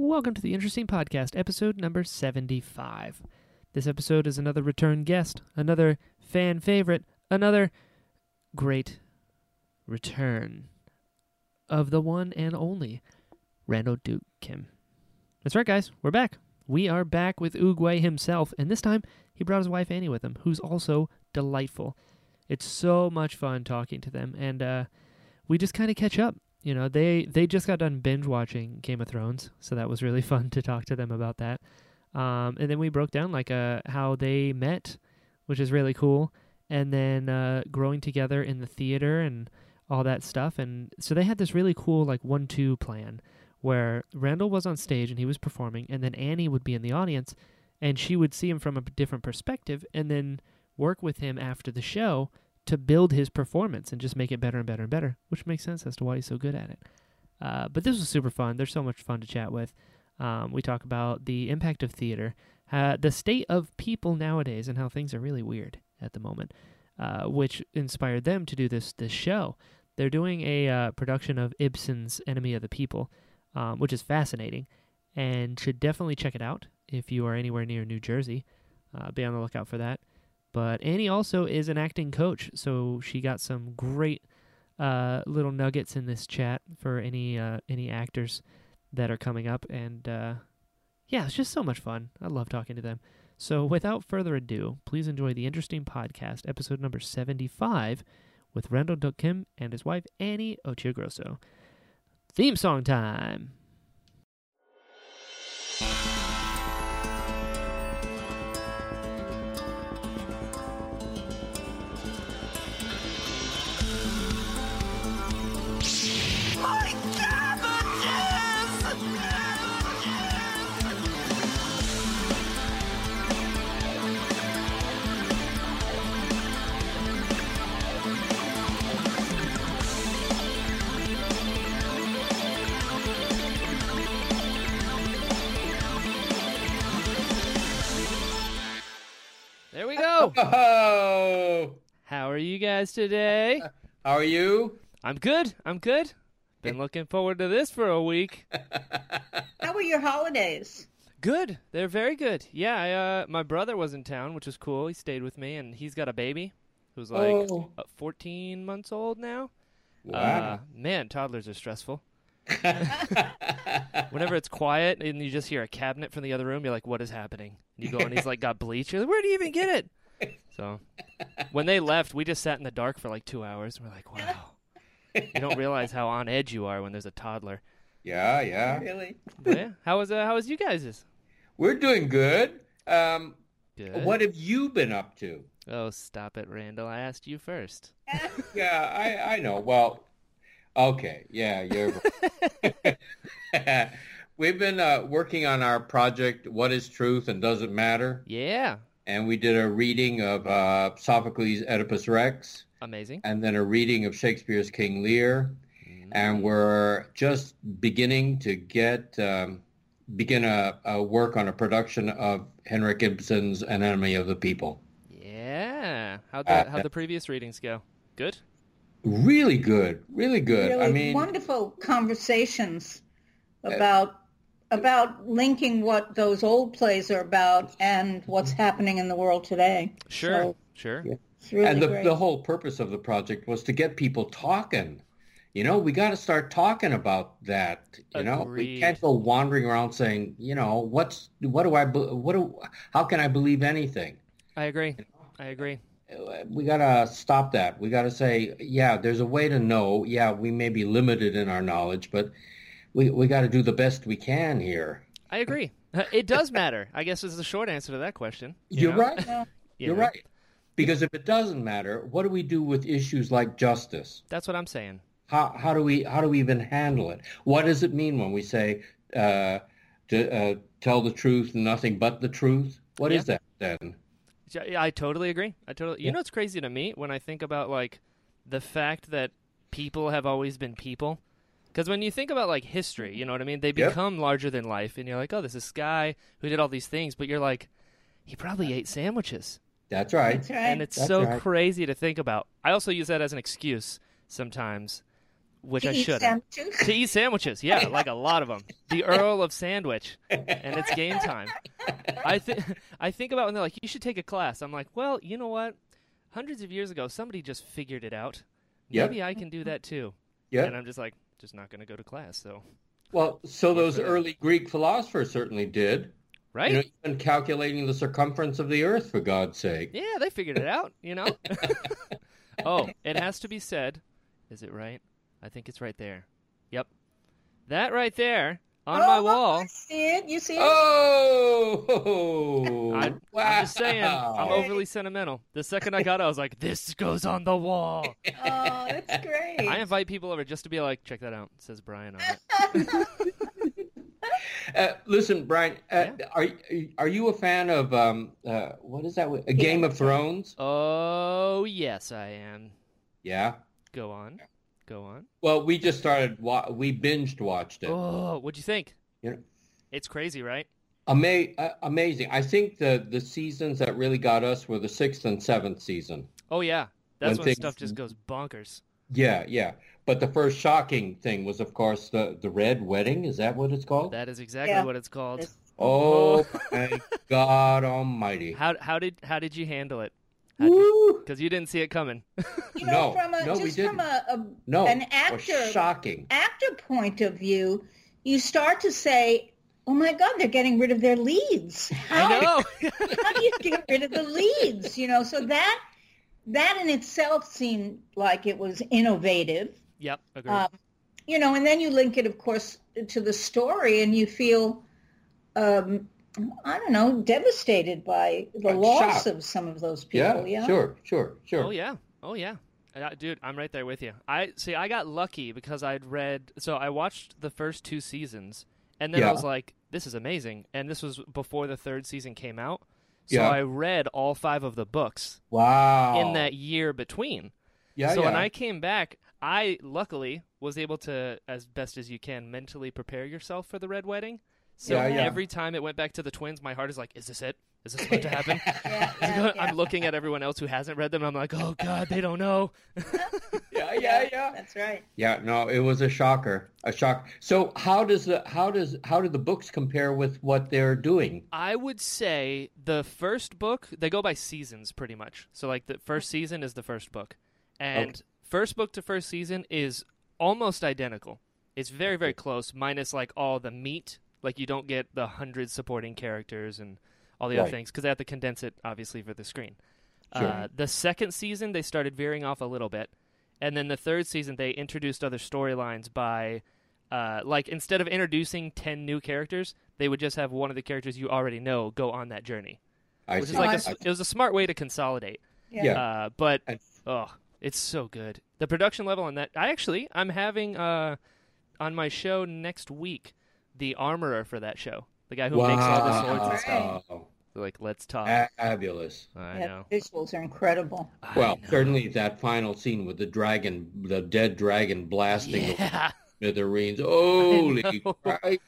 Welcome to the Interesting Podcast, episode number 75. This episode is another return guest, another fan favorite, another great return of the one and only Randall Duk Kim. That's right, guys, we're back. We are back with Oogway himself, and this time he brought his wife Annie with him, who's also delightful. It's so much fun talking to them, and uh, we just kind of catch up. You know, they they just got done binge watching Game of Thrones, so that was really fun to talk to them about that. Um, and then we broke down like uh, how they met, which is really cool, and then uh, growing together in the theater and all that stuff. And so they had this really cool like one-two plan where Randall was on stage and he was performing, and then Annie would be in the audience, and she would see him from a different perspective, and then work with him after the show to build his performance and just make it better and better and better, which makes sense as to why he's so good at it. Uh, but this was super fun. There's so much fun to chat with. Um, we talk about the impact of theater, uh, the state of people nowadays, and how things are really weird at the moment, uh, which inspired them to do this this show. They're doing a uh, production of Ibsen's Enemy of the People, um, which is fascinating, and should definitely check it out if you are anywhere near New Jersey. Uh, be on the lookout for that. But Annie also is an acting coach, so she got some great uh, little nuggets in this chat for any uh, any actors that are coming up, and uh, yeah, it's just so much fun. I love talking to them. So without further ado, please enjoy the interesting podcast, episode number seventy-five, with Randall Duk Kim and his wife Annie Occhiogrosso. Theme song time. There we go. Oh, How are you guys today? how are you? I'm good. I'm good. Been looking forward to this for a week. How were your holidays? Good. They're very good. Yeah, I, uh, my brother was in town, which was cool. He stayed with me, and he's got a baby who's like Oh. uh, 14 months old now. Uh, Wow. man, toddlers are stressful. Whenever it's quiet and you just hear a cabinet from the other room, you're like, "What is happening?" And you go and he's like, "Got bleach." You're like, "Where do you even get it?" So, when they left, we just sat in the dark for like two hours. And we're like, "Wow." You don't realize how on edge you are when there's a toddler. yeah, yeah. Really? Yeah, how was uh, how was you guys? We're doing good. Um, Good. what have you been up to? Oh, stop it, Randall. I asked you first. Yeah, I, I know. Well, okay. Yeah, you're. We've been uh, working on our project, What is Truth and Does It Matter? Yeah. And we did a reading of uh, Sophocles' Oedipus Rex, Amazing. and then a reading of Shakespeare's King Lear. and we're just beginning to get um, begin a, a work on a production of Henrik Ibsen's An Enemy of the People. Yeah. How'd Uh, how'd the previous readings go? Good? Really good, really good. Really I mean, wonderful conversations uh, about about linking what those old plays are about and what's happening in the world today. Sure. So sure. Yeah. really and the, great. the whole purpose of the project was to get people talking. You know, we got to start talking about that. You know, we can't go wandering around saying, you know, what's what do I what do how can I believe anything? I agree. I agree. We gotta stop that. We gotta say, yeah, there's a way to know. Yeah, we may be limited in our knowledge, but we we got to do the best we can here. I agree. It does matter. I guess is the short answer to that question. you You're know? right. Yeah. You You're right. Because if it doesn't matter, what do we do with issues like justice? That's what I'm saying. How how do we how do we even handle it? What does it mean when we say uh, to uh, tell the truth, nothing but the truth? What is that then? Yeah, I totally agree. I totally. You Yeah. know what's crazy to me when I think about like the fact that people have always been people. Because when you think about like history, you know what I mean? They Yep. become larger than life, and you're like, oh, this is guy who did all these things, but you're like, he probably ate sandwiches, That's right. That's right. and it's That's so right. crazy to think about. I also use that as an excuse sometimes which To I should. To eat sandwiches, yeah, like a lot of them. The Earl of Sandwich, and it's game time. I think I think about when they're like, "You should take a class." I'm like, "Well, you know what? Hundreds of years ago, somebody just figured it out. Yep. Maybe I can do that too." Yeah. And I'm just like, just not going to go to class. So, Well, so those early Greek philosophers certainly did. right? You know, even calculating the circumference of the Earth, for God's sake. yeah, they figured it out. You know. oh, it has to be said. Is it right? I think it's right there. Yep. That right there on my Oh, wall. I see it. You see it? Oh, I, wow. I'm just saying, I'm overly sentimental. The second I got it, I was like, this goes on the wall. Oh, that's great. I invite people over just to be like, check that out. It says Brian on it. Uh, listen, Brian, uh, are are you a fan of um, uh, what is that? A Game of Thrones? Oh, yes, I am. Yeah. Go on. Go on. Well, we just started. Wa- we binged watched it. Oh, what'd you think? You know, It's crazy, right? ama- uh, amazing. I think the the seasons that really got us were the sixth and seventh season. Oh, yeah. That's When when, things- stuff just goes bonkers. Yeah, yeah. But the first shocking thing was, of course, the the red wedding. Is that what it's called? That is exactly Yeah. what it's called. It's- Oh my God Almighty! How how did how did you handle it? Because you didn't see it coming. you know, No, from a, no, we just from didn't. a, a No, an it actor shocking. actor point of view, you start to say, "Oh my God, they're getting rid of their leads. How, I know. how do you get rid of the leads?" You know, so that that in itself seemed like it was innovative. yep. Agreed. Um, you know, and then you link it, of course, to the story, and you feel, um, I don't know, devastated by the Uh, loss shocked. of some of those people. Yeah, sure, sure, sure. Oh yeah. Oh yeah. Uh, dude, I'm right there with you. I see. I got lucky because I'd read. So I watched the first two seasons, and then I was like, "This is amazing." And this was before the third season came out. So Yeah. I read all five of the books Wow. in that year between. Yeah, so yeah. when I came back, I luckily was able to, as best as you can, mentally prepare yourself for the red wedding. So Yeah, yeah. every time it went back to the twins, my heart is like, "Is this it? Is this going to happen?" Yeah, yeah, yeah. I'm looking at everyone else who hasn't read them. I'm like, "Oh God, they don't know." yeah, yeah, yeah. That's right. Yeah, no, it was a shocker, a shock. So how does the how does how do the books compare with what they're doing? I would say the first book, they go by seasons pretty much. So, like, the first season is the first book. And Okay. first book to first season is almost identical. It's very, very close, minus, like, all the meat. Like, you don't get the hundred supporting characters and all the other things because they have to condense it, obviously, for the screen. Sure. Uh, the second season, they started veering off a little bit. And then the third season, they introduced other storylines by, uh, like, instead of introducing 10 new characters, they would just have one of the characters you already know go on that journey. I Which see. is like, a I s see. it was a smart way to consolidate. Yeah. Yeah. Uh, but, And- oh, it's so good. The production level on that, I actually, I'm having, uh, on my show next week, the armorer for that show. The guy who makes all the swords and stuff. Wow. Like, let's talk. Fabulous. I Yeah, know. the visuals are incredible. I Well, know. certainly that final scene with the dragon, the dead dragon blasting Yeah. the smithereens. Holy know. Christ.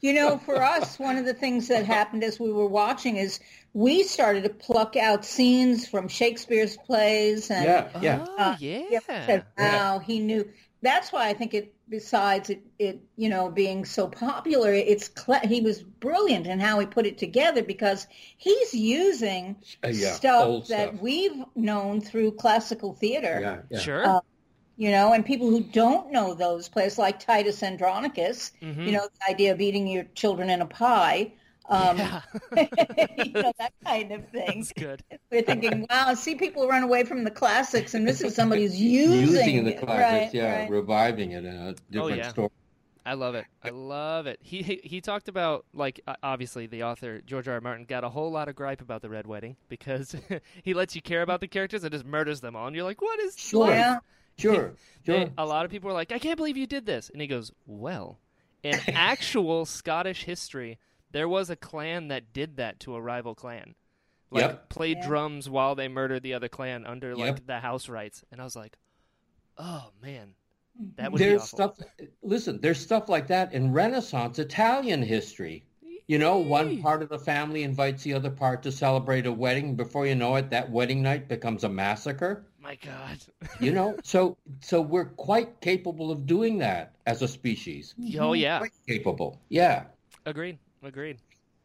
You know, for us, one of the things that happened as we were watching is we started to pluck out scenes from Shakespeare's plays and Yeah, yeah. Oh, Uh, yeah. said, wow, he knew. That's why I think it, besides it, it you know, being so popular, it's cle- he was brilliant in how he put it together because he's using Uh, yeah, stuff that stuff. we've known through classical theater. Yeah, yeah. Sure. Uh, you know, and people who don't know those plays, like Titus Andronicus, Mhm. you know, the idea of eating your children in a pie, um, yeah. you know, that kind of thing. That's good. We're thinking, wow, see people run away from the classics, and this is somebody who's using, Using the classics, right, yeah, right. reviving it in a different yeah. story. I love it. I love it. He he, he talked about like uh, obviously the author George R. R. Martin got a whole lot of gripe about the Red Wedding because he lets you care about the characters and just murders them all, and you're like, what is Sure. Yeah. Sure, sure. And a lot of people are like, I can't believe you did this, and he goes, well, in actual Scottish history, there was a clan that did that to a rival clan. Like Yep. played Yeah. drums while they murdered the other clan under like Yep. the house rights, and I was like, oh man, that would there's be awful. stuff listen there's stuff like that in renaissance italian history you know one part of the family invites the other part to celebrate a wedding before you know it that wedding night becomes a massacre my god. You know, so so we're quite capable of doing that as a species. oh yeah. Quite capable. Yeah. Agreed. Agreed.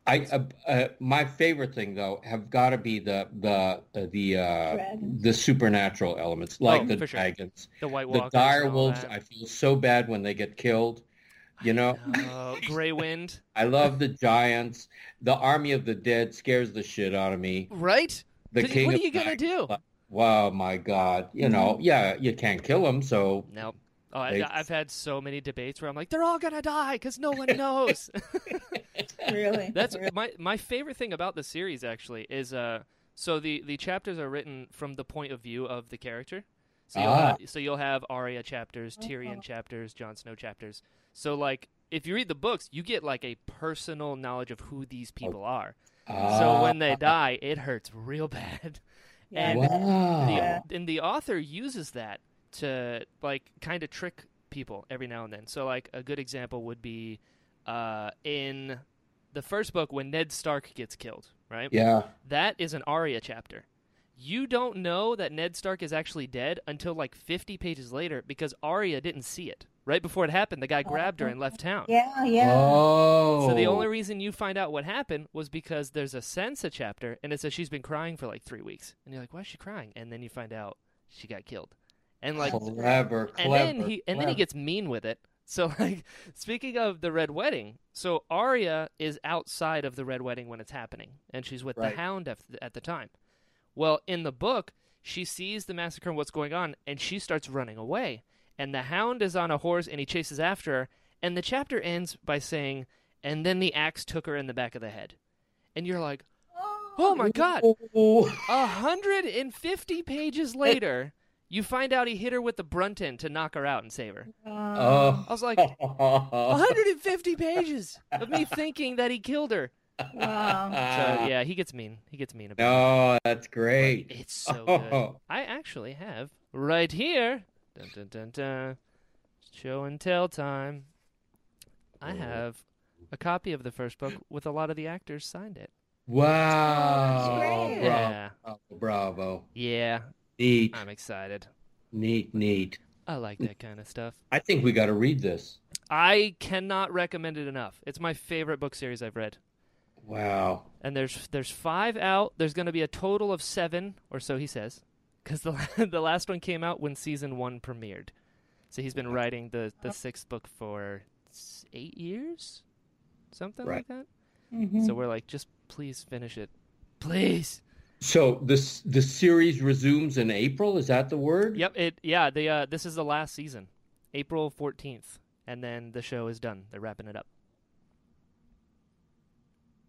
I uh, uh, my favorite thing though have got to be the the uh, the uh, the supernatural elements like Oh, the for sure. dragons, The White the Walkers. dire and wolves. I feel so bad when they get killed. You know, Oh, Grey Wind. I love the giants. The army of the dead scares the shit out of me. Right? The king. what are you gonna do? Dragons, Wow, my God! You know, yeah, you can't kill them, so Nope. Oh, I, I've had so many debates where I'm like, they're all gonna die because no one knows. Really? That's Really? my my favorite thing about the series actually is uh so the the chapters are written from the point of view of the character. So you'll, Ah. have, so you'll have Arya chapters, Tyrion chapters, Jon Snow chapters. So like if you read the books, you get like a personal knowledge of who these people are. Ah. So when they die, it hurts real bad. Yeah, And wow, the, and the author uses that to like kind of trick people every now and then. So like a good example would be uh, in the first book when Ned Stark gets killed, right? yeah, That is an Arya chapter. You don't know that Ned Stark is actually dead until like 50 pages later because Arya didn't see it. Right before it happened, the guy grabbed her and left town. Yeah, yeah. Oh, So the only reason you find out what happened was because there's a Sansa chapter, and it says she's been crying for like three weeks, and you're like, why is she crying? And then you find out she got killed, and like, clever, clever. and then he and then he gets mean with it. So like, speaking of the red wedding, so Arya is outside of the red wedding when it's happening, and she's with Right. the Hound at the, at the time. Well, in the book, she sees the massacre and what's going on, and she starts running away. And the Hound is on a horse, and he chases after her. And the chapter ends by saying, "And then the axe took her in the back of the head." And you're like, "Oh my god!" A hundred and fifty pages later, you find out he hit her with the brunt end to knock her out and save her. oh. I was like, 150 pages of me thinking that he killed her. Wow. So yeah, he gets mean. He gets mean about it. Oh, that's great. It's so good. Oh. I actually have right here. Dun, dun, dun, dun, show and tell time. I have a copy of the first book with a lot of the actors signed it. Wow. great. Bravo, Yeah, bravo, bravo. yeah, Neat, I'm excited. neat, neat. I like that kind of stuff. I think we got to read this. I cannot recommend it enough. It's my favorite book series I've read. Wow. and there's there's five out. There's going to be a total of seven, or so he says, because the the last one came out when season one premiered. So he's been writing the the sixth book for eight years, something like Right. that. Mhm. So we're like, just please finish it, please. So this the series resumes in April. Is that the word? Yep. It yeah. The uh, this is the last season, April fourteenth, and then the show is done. They're wrapping it up.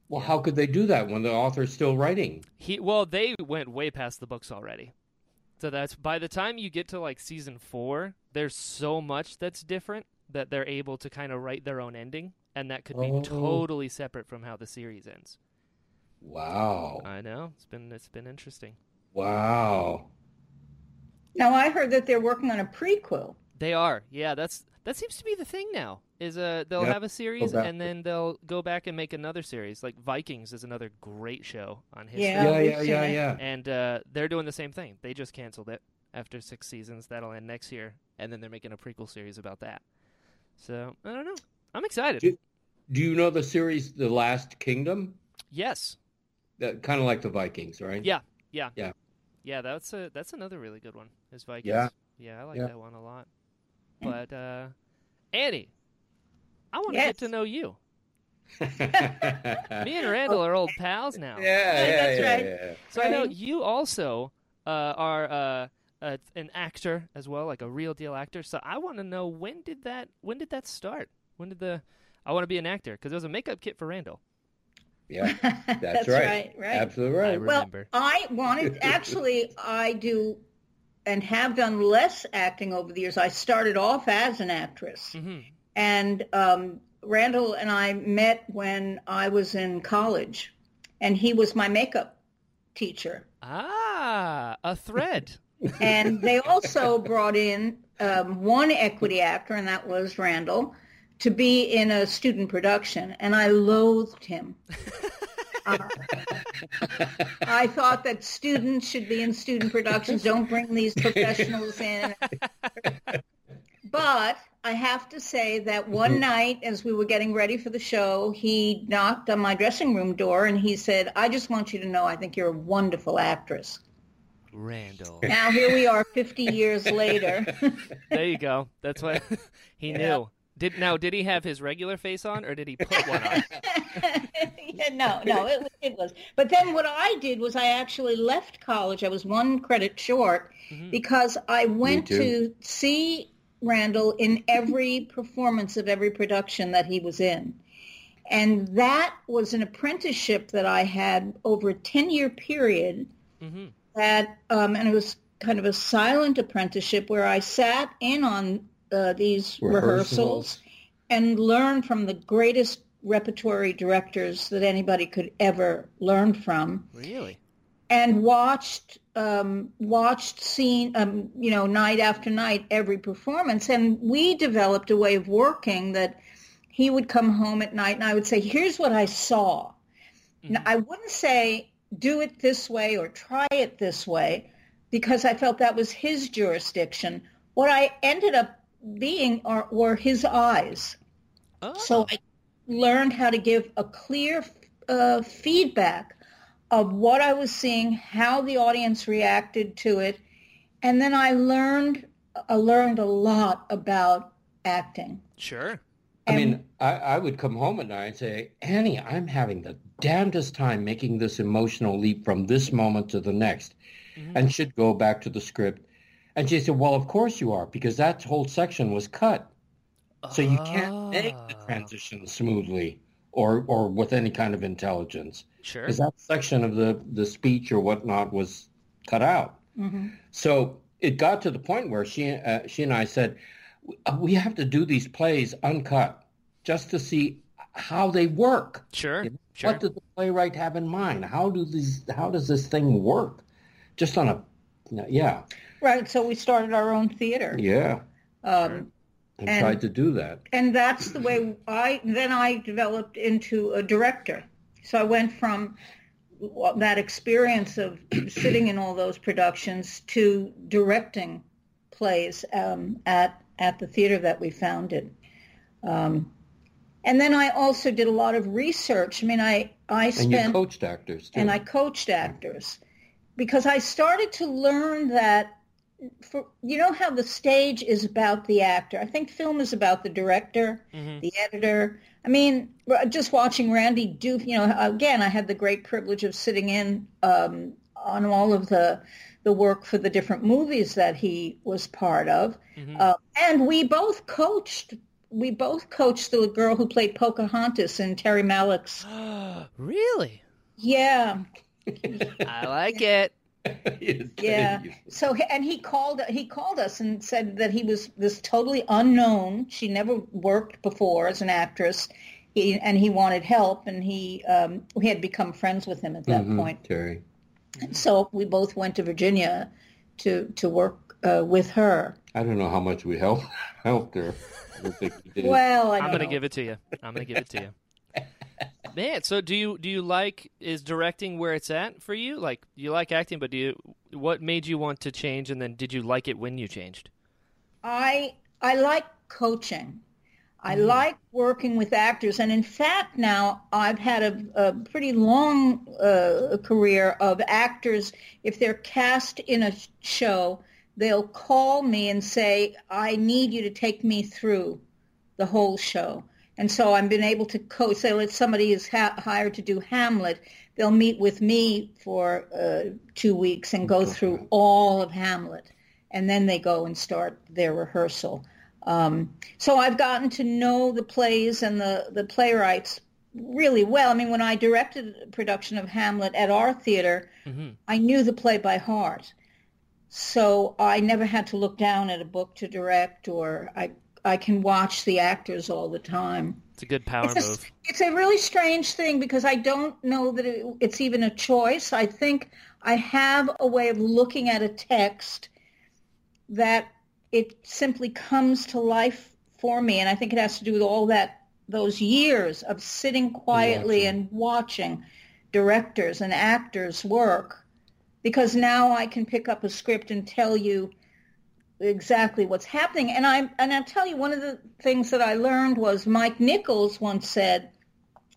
Well, how could they do that when the author's still writing? He well, they went way past the books already. So that's by the time you get to like season four, there's so much that's different that they're able to kind of write their own ending, and that could be Oh. totally separate from how the series ends. Wow. I know it's been it's been interesting. Wow. Now I heard that they're working on a prequel. They are, yeah. That's that seems to be the thing now. Is uh they'll Yep. have a series and then they'll go back and make another series. Like Vikings is another great show on history. Yeah. Yeah, yeah, yeah, yeah. And uh, they're doing the same thing. They just canceled it after six seasons. That'll end next year, and then they're making a prequel series about that. So I don't know. I'm excited. Do- Do you know the series The Last Kingdom? yes. That kind of like the Vikings, right? Yeah. Yeah. Yeah. Yeah. That's a that's another really good one. Is Vikings. Yeah. Yeah, I like Yeah. that one a lot. But uh, Annie, I want to Yes. get to know you. Me and Randall are old pals now. yeah, that's yeah, right. yeah. So I know you also uh, are uh, uh, an actor as well, like a real deal actor. So I want to know when did that when did that start? When did the I want to be an actor because there was a makeup kit for Randall. Yeah, That's, that's, right. right. Right. Absolutely I right. re- Well. I wanted actually I do and have done less acting over the years. I started off as an actress. hmm And um, Randall and I met when I was in college, and he was my makeup teacher. Ah, a thread. And they also brought in um, one equity actor, and that was Randall, to be in a student production, and I loathed him. I thought that students should be in student productions. Don't bring these professionals in. But I have to say that one mm-hmm. night as we were getting ready for the show, he knocked on my dressing room door and he said, I just want you to know I think you're a wonderful actress. Randall. Now here we are 50 years later. There you go. That's what he Yeah. knew. Did now? Did he have his regular face on, or did he put one on? yeah, no, no, it, it was. But then what I did was I actually left college. I was one credit short Mhm. because I went to see Randall in every performance of every production that he was in. And that was an apprenticeship that I had over a 10-year period hmm that, um, and it was kind of a silent apprenticeship where I sat in on uh, these Rehearsals. rehearsals and learn from the greatest repertory directors that anybody could ever learn from, Really? and watched um, watched seen um, you know night after night every performance, and we developed a way of working that he would come home at night and I would say, "Here's what I saw." Now, I wouldn't say do it this way or try it this way because I felt that was his jurisdiction. What I ended up being are, were his eyes. Oh. So I learned how to give a clear uh, feedback of what I was seeing, how the audience reacted to it, and then I learned I learned a lot about acting. sure. I mean, I, I would come home at night and say, Annie, I'm having the damnedest time making this emotional leap from this moment to the next. Mhm. And she'd go back to the script. And she said, well, of course you are, because that whole section was cut. So you can't make the Oh. transition smoothly or, or with any kind of intelligence. Sure. Because that section of the, the speech or whatnot was cut out. Mhm. So it got to the point where she uh, she and I said, we have to do these plays uncut just to see how they work. Sure. You know, Sure. What did the playwright have in mind? How do these? How does this thing work? Just on a, yeah, Right. So we started our own theater. yeah, Um, and, And- tried to do that. and that's the way I then I developed into a director. So I went from that experience of sitting in all those productions to directing plays um, at at the theater that we founded. Um, and then I also did a lot of research. I mean, I I spent And you coached actors too. and I coached actors because I started to learn that for you know how the stage is about the actor. I think film is about the director, Mhm. the editor. I mean, just watching Randy do, you know, again, I had the great privilege of sitting in um, on all of the the work for the different movies that he was part of, Mhm. uh, and we both coached. We both coached the girl who played Pocahontas in Terry Malick's. really? Yeah, I like it. Yes, Yeah. you- So and he called he called us and said that he was this totally unknown. She never worked before as an actress, he, and he wanted help. And he um, we had become friends with him at that Mhm, point. Terry. So we both went to Virginia to to work uh, with her. I don't know how much we helped helped her. I think we did. Well, I I'm gonna give it to you. I'm gonna give it to you. Man, so do you do you like is directing where it's at for you? Like you like acting, but do you what made you want to change and then did you like it when you changed? I I like coaching. I like working with actors, and in fact, now I've had a, a pretty long uh, career of actors. If they're cast in a show, they'll call me and say, "I need you to take me through the whole show." And so I've been able to coach. Say, let somebody is ha- hired to do Hamlet, they'll meet with me for uh, two weeks and go through all of Hamlet, and then they go and start their rehearsal. Um, so I've gotten to know the plays and the, the playwrights really well. I mean, when I directed a production of Hamlet at our theater, hmm I knew the play by heart. So I never had to look down at a book to direct or I, I can watch the actors all the time. It's a good power It's a, move. it's a really strange thing because I don't know that it, it's even a choice. I think I have a way of looking at a text that it simply comes to life for me, and I think it has to do with all that those years of sitting quietly Watching. and watching directors and actors work because now I can pick up a script and tell you exactly what's happening. And I and I'll tell you one of the things that I learned was Mike Nichols once said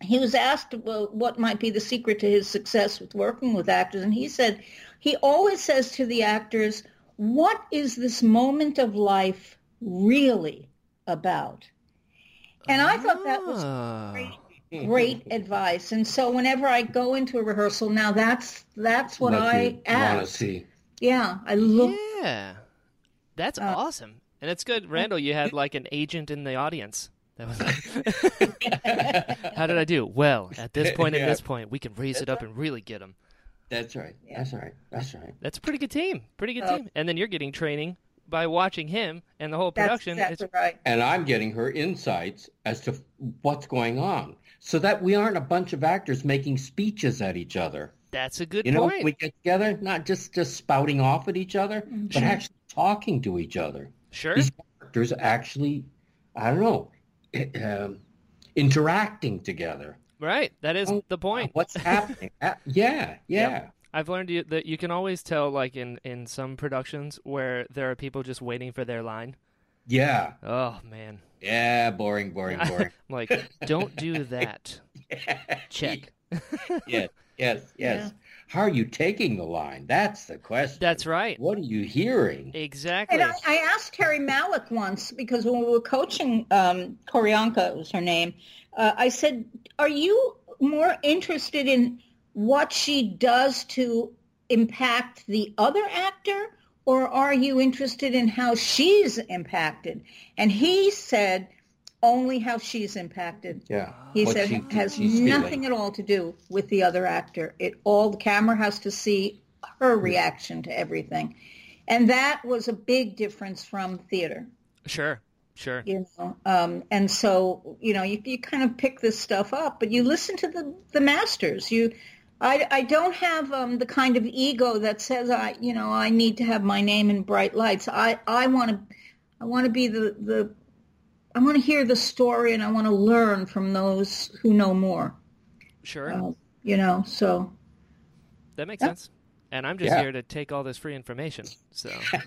he was asked well, what might be the secret to his success with working with actors, and he said he always says to the actors, "What is this moment of life really about?" And I thought that was Oh. great, great advice. And so whenever I go into a rehearsal now, that's that's what, What I you want to ask. see. Yeah, I look. Yeah. That's Uh, awesome. And it's good, Randall, you had like an agent in the audience. That was like, How did I do? Well, at this point point, Yeah. this point, we can raise it up and really get them. That's right. That's right. That's right. That's a pretty good team. Pretty good Oh. team. And then you're getting training by watching him and the whole That's production. exactly It's, right. And I'm getting her insights as to what's going on, so that we aren't a bunch of actors making speeches at each other. That's a good You know, point. we get together, not just just spouting off at each other, but actually talking to each other. sure. These characters actually, I don't know, um, interacting together. Right. That is Oh, the point. What's happening? Uh, yeah, yeah. Yep. I've learned you, that you can always tell, like in, in some productions, where there are people just waiting for their line. Yeah, Oh, man. yeah, boring, boring, boring. Like, don't do that. Check. Yes, yes, yes. How are you taking the line? That's the question. That's right. What are you hearing? Exactly. And I, I asked Terry Malick once because when we were coaching um, Q'orianka was her name. Uh, I said, "Are you more interested in what she does to impact the other actor, or are you interested in how she's impacted?" And he said, "Only how she's impacted." Yeah. He What said she- has she's nothing feeling. at all to do with the other actor. It all the camera has to see her reaction to everything. And that was a big difference from theater, Sure. Sure. you know. Um, and so, you know, you, you kind of pick this stuff up, but you listen to the, the masters. You, I, I don't have um, the kind of ego that says I, you know, I need to have my name in bright lights. I, I want to, I want to be the, the, I want to hear the story and I want to learn from those who know more. Sure. Uh, you know, so that makes yeah. sense. And I'm just Yeah. here to take all this free information. So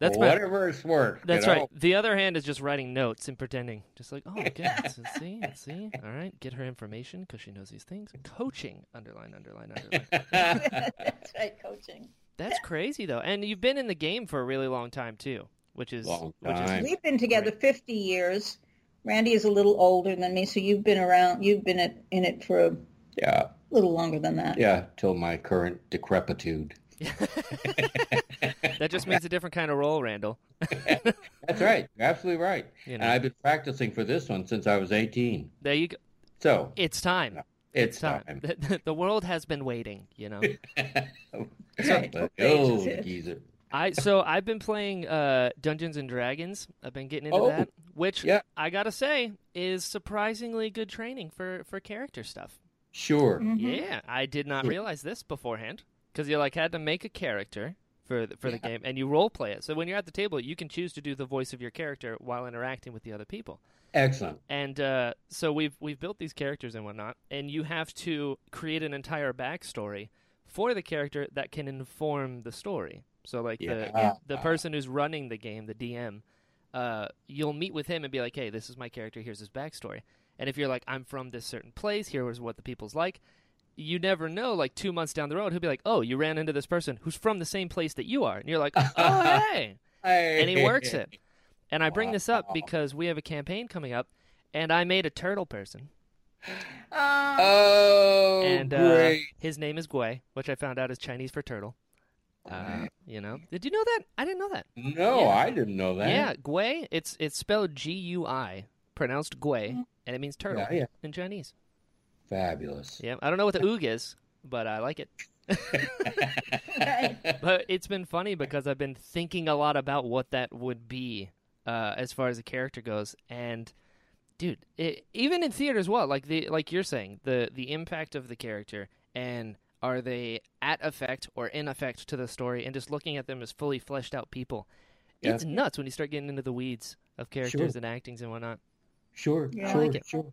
that's my, whatever it's worth. you That's know? right. The other hand is just writing notes and pretending, just like, oh, okay, let's see, let's see. All right, get her information because she knows these things. Coaching, underline, underline, underline. that's right, coaching. That's crazy though, and you've been in the game for a really long time too, which is which is. We've been together 50 years. Randy is a little older than me, so you've been around. You've been at, in it for a Yeah, little longer than that. yeah, till my current decrepitude. that just means a different kind of role, Randall. That's right. You're absolutely right. You And I've been practicing for this one since I was 18. there you go. So It's time. it's time. time. The, the world has been waiting. You know. Right. Let's Pages geezer. I so I've been playing uh, Dungeons and Dragons. I've been getting into Oh, that, which yeah. I gotta say is surprisingly good training for for character stuff. Sure. Mhm. Yeah, I did not Yeah. realize this beforehand because you like had to make a character for the, for the game and you role play it. So when you're at the table, you can choose to do the voice of your character while interacting with the other people. Excellent. And uh, so we've we've built these characters and whatnot, and you have to create an entire backstory for the character that can inform the story. So like the Yeah. the person who's running the game, the DM, uh, you'll meet with him and be like, "Hey, this is my character. Here's his backstory." And if you're like, "I'm from this certain place. Here is what the people's like," you never know. Like two months down the road, he'll be like, "Oh, you ran into this person who's from the same place that you are," and you're like, "Oh, hey." and he works it. And I bring this up because we have a campaign coming up, and I made a turtle person, Uh, Oh, and uh, great. his name is Gui, which I found out is Chinese for turtle. Uh, you know, did you know that? I didn't know that. No, yeah. I didn't know that. Yeah, Gui. It's it's spelled G U I, pronounced Gui, and it means turtle Yeah, yeah. in Chinese. Fabulous. Yeah, I don't know what the oog is, but I like it. But it's been funny because I've been thinking a lot about what that would be uh, as far as the character goes, and dude, it, even in theater as well, like the like you're saying, the the impact of the character and are they at effect or in effect to the story, and just looking at them as fully fleshed out people, Yeah. it's nuts when you start getting into the weeds of characters and actings and whatnot. Sure, Yeah. I sure, like it. sure.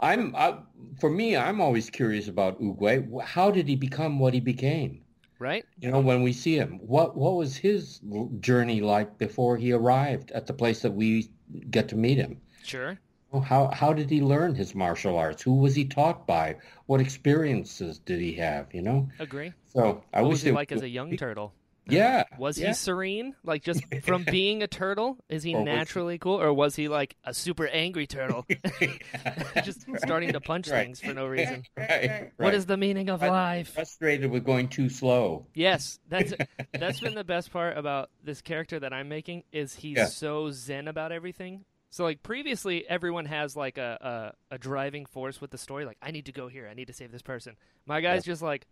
I'm I, for me. I'm always curious about Oogway. How did he become what he became? Right? You know, when we see him, what what was his journey like before he arrived at the place that we get to meet him? Sure. How how did he learn his martial arts? Who was he taught by? What experiences did he have? You know. Agree. So I What wish was he like as a young turtle? Yeah. Was yeah. he serene? Like just from being a turtle, is he Or was he- naturally cool, or was he like a super angry turtle, just starting to punch Right. things for no reason? right. What is the meaning of I'm life? Frustrated with going too slow. Yes, that's that's been the best part about this character that I'm making is he's Yeah. so zen about everything. So like previously, everyone has like a, a a driving force with the story. Like I need to go here. I need to save this person. My guy's just like,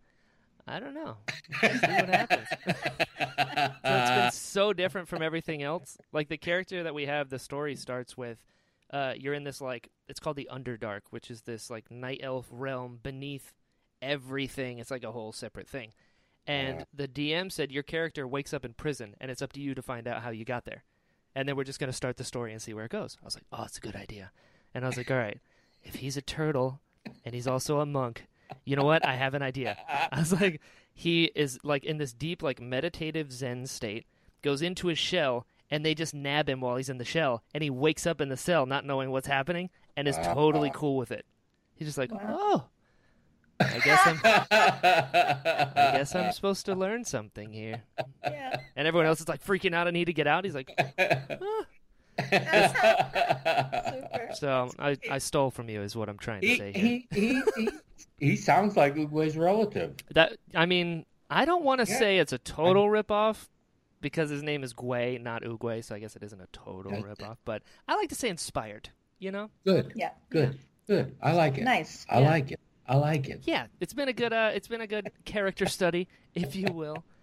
I don't know. See what happens. So it's been so different from everything else. Like the character that we have, the story starts with uh, you're in this like it's called the Underdark, which is this like night elf realm beneath everything. It's like a whole separate thing. And the DM said your character wakes up in prison, and it's up to you to find out how you got there. And then we're just gonna start the story and see where it goes. I was like, oh, it's a good idea. And I was like, all right, if he's a turtle and he's also a monk, you know what? I have an idea. I was like, he is like in this deep, like meditative Zen state, goes into his shell, and they just nab him while he's in the shell, and he wakes up in the cell not knowing what's happening and is totally cool with it. He's just like, oh, I guess I'm, I guess I'm supposed to learn something here. Yeah. And everyone else is like freaking out. I need to get out. He's like, Super. so I, I stole from you, is what I'm trying to he, say here. he, he, he, he sounds like Oogway's relative. That I mean, I don't want to Yeah. say it's a total ripoff because his name is Gui, not Uguay, so I guess it isn't a total Yeah. ripoff. But I like to say inspired. You know? Good. Yeah. Good. Good. I like it. Nice. I Yeah. like it. I like it. Yeah, it's been a good uh, it's been a good character study, if you will.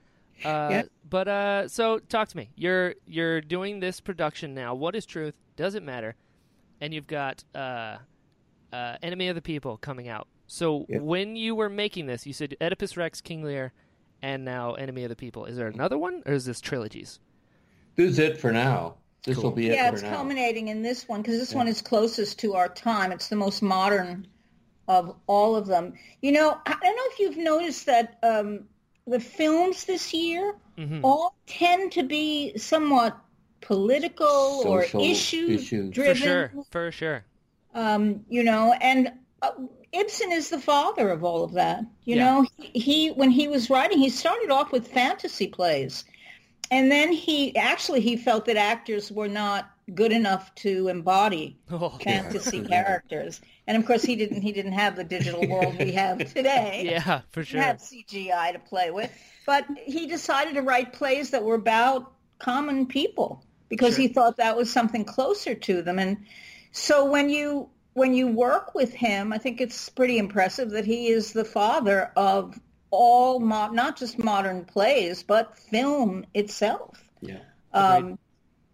Uh, Yeah. But uh, so talk to me. You're you're doing this production now. What is truth? Does it matter? And you've got uh, uh, Enemy of the People coming out. So Yeah. when you were making this, you said Oedipus Rex, King Lear, and now Enemy of the People. Is there another one, or is this trilogies? This is it for now. This Cool. will be it Yeah, it's now. culminating in this one because this one is closest to our time. It's the most modern of all of them. You know, I don't know if you've noticed that um, the films this year Mhm. all tend to be somewhat political Social or issue issues. driven. For sure, for sure. um, you know, and uh, Ibsen is the father of all of that. You Yeah. know, he, he when he was writing, he started off with fantasy plays, and then he actually he felt that actors were not good enough to embody Oh, fantasy characters, and of course he didn't he didn't have the digital world we have today. yeah, for sure. He sure. had CGI to play with, but he decided to write plays that were about common people because Sure. he thought that was something closer to them. And so when you when you work with him, I think it's pretty impressive that he is the father of all mo- not just modern plays but film itself. Yeah. Um,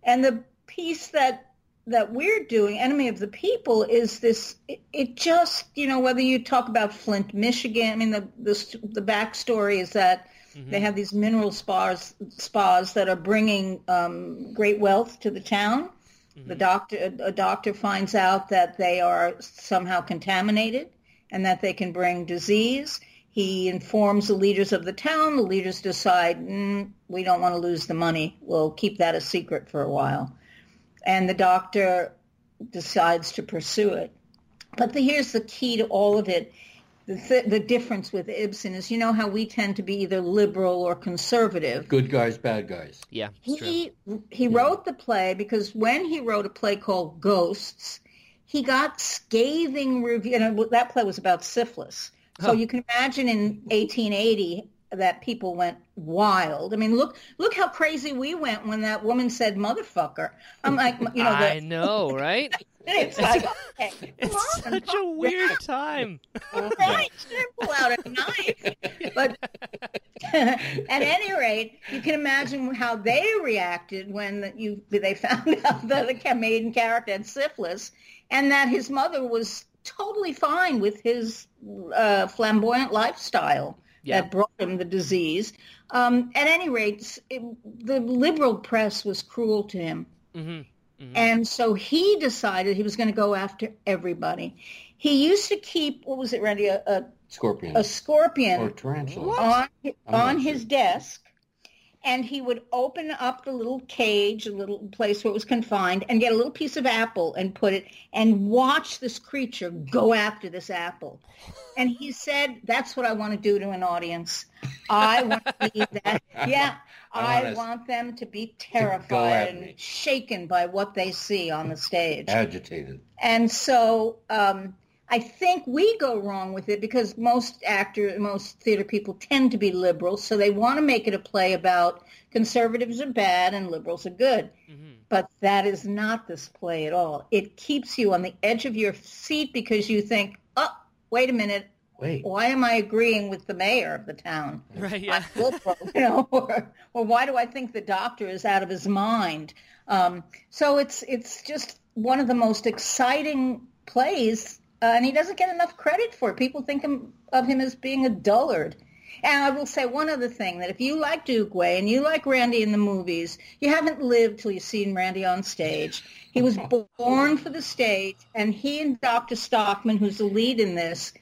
and the piece that that we're doing, Enemy of the People, is this. It, it just, you know, whether you talk about Flint, Michigan. I mean, the the the backstory is that they have these mineral spas spas that are bringing um, great wealth to the town. The doctor, a, a doctor finds out that they are somehow contaminated and that they can bring disease. He informs the leaders of the town. The leaders decide, mm, we don't want to lose the money. We'll keep that a secret for a while. And the doctor decides to pursue it. But the, here's the key to all of it. The, th- the difference with Ibsen is, you know how we tend to be either liberal or conservative. Good guys, bad guys. Yeah, it's true. He he wrote the play because when he wrote a play called Ghosts, he got scathing review. And it- that play was about syphilis. So Huh. you can imagine in 1880 that people went wild. I mean, look look how crazy we went when that woman said "motherfucker." I'm like, you know, I know, right? it's like, okay, come It's on, such a weird time. right? Pull out a knife. But at any rate, you can imagine how they reacted when you they found out that the maiden character had syphilis, and that his mother was totally fine with his uh, flamboyant lifestyle Yeah. that brought him the disease. Um, at any rate, it, the liberal press was cruel to him. hmm And so he decided he was going to go after everybody. he used to keep what was it, Randy? A, a, Scorpion a scorpion or tarantula. on on not his sure. desk, and he would open up the little cage, a little place where it was confined, and get a little piece of apple and put it and watch this creature go after this apple. And he said, "That's what I want to do to an audience. I want to be that. Yeah, I I, want them to be terrified me. and shaken by what they see on the stage." Agitated. And so um, I think we go wrong with it because most actors, most theater people tend to be liberals, so they want to make it a play about conservatives are bad and liberals are good. Mhm. But that is not this play at all. It keeps you on the edge of your seat because you think, oh, wait a minute, Wait. why am I agreeing with the mayor of the town? Right. Yeah. I'm liberal, you know, or, or why do I think the doctor is out of his mind? Um, so it's it's just one of the most exciting plays, uh, and he doesn't get enough credit for it. People think him, of him as being a dullard. And I will say one other thing, that if you like Oogway and you like Randy in the movies, you haven't lived till you've seen Randy on stage. He was born for the stage, and he and Dr. Stockman, who's the lead in this,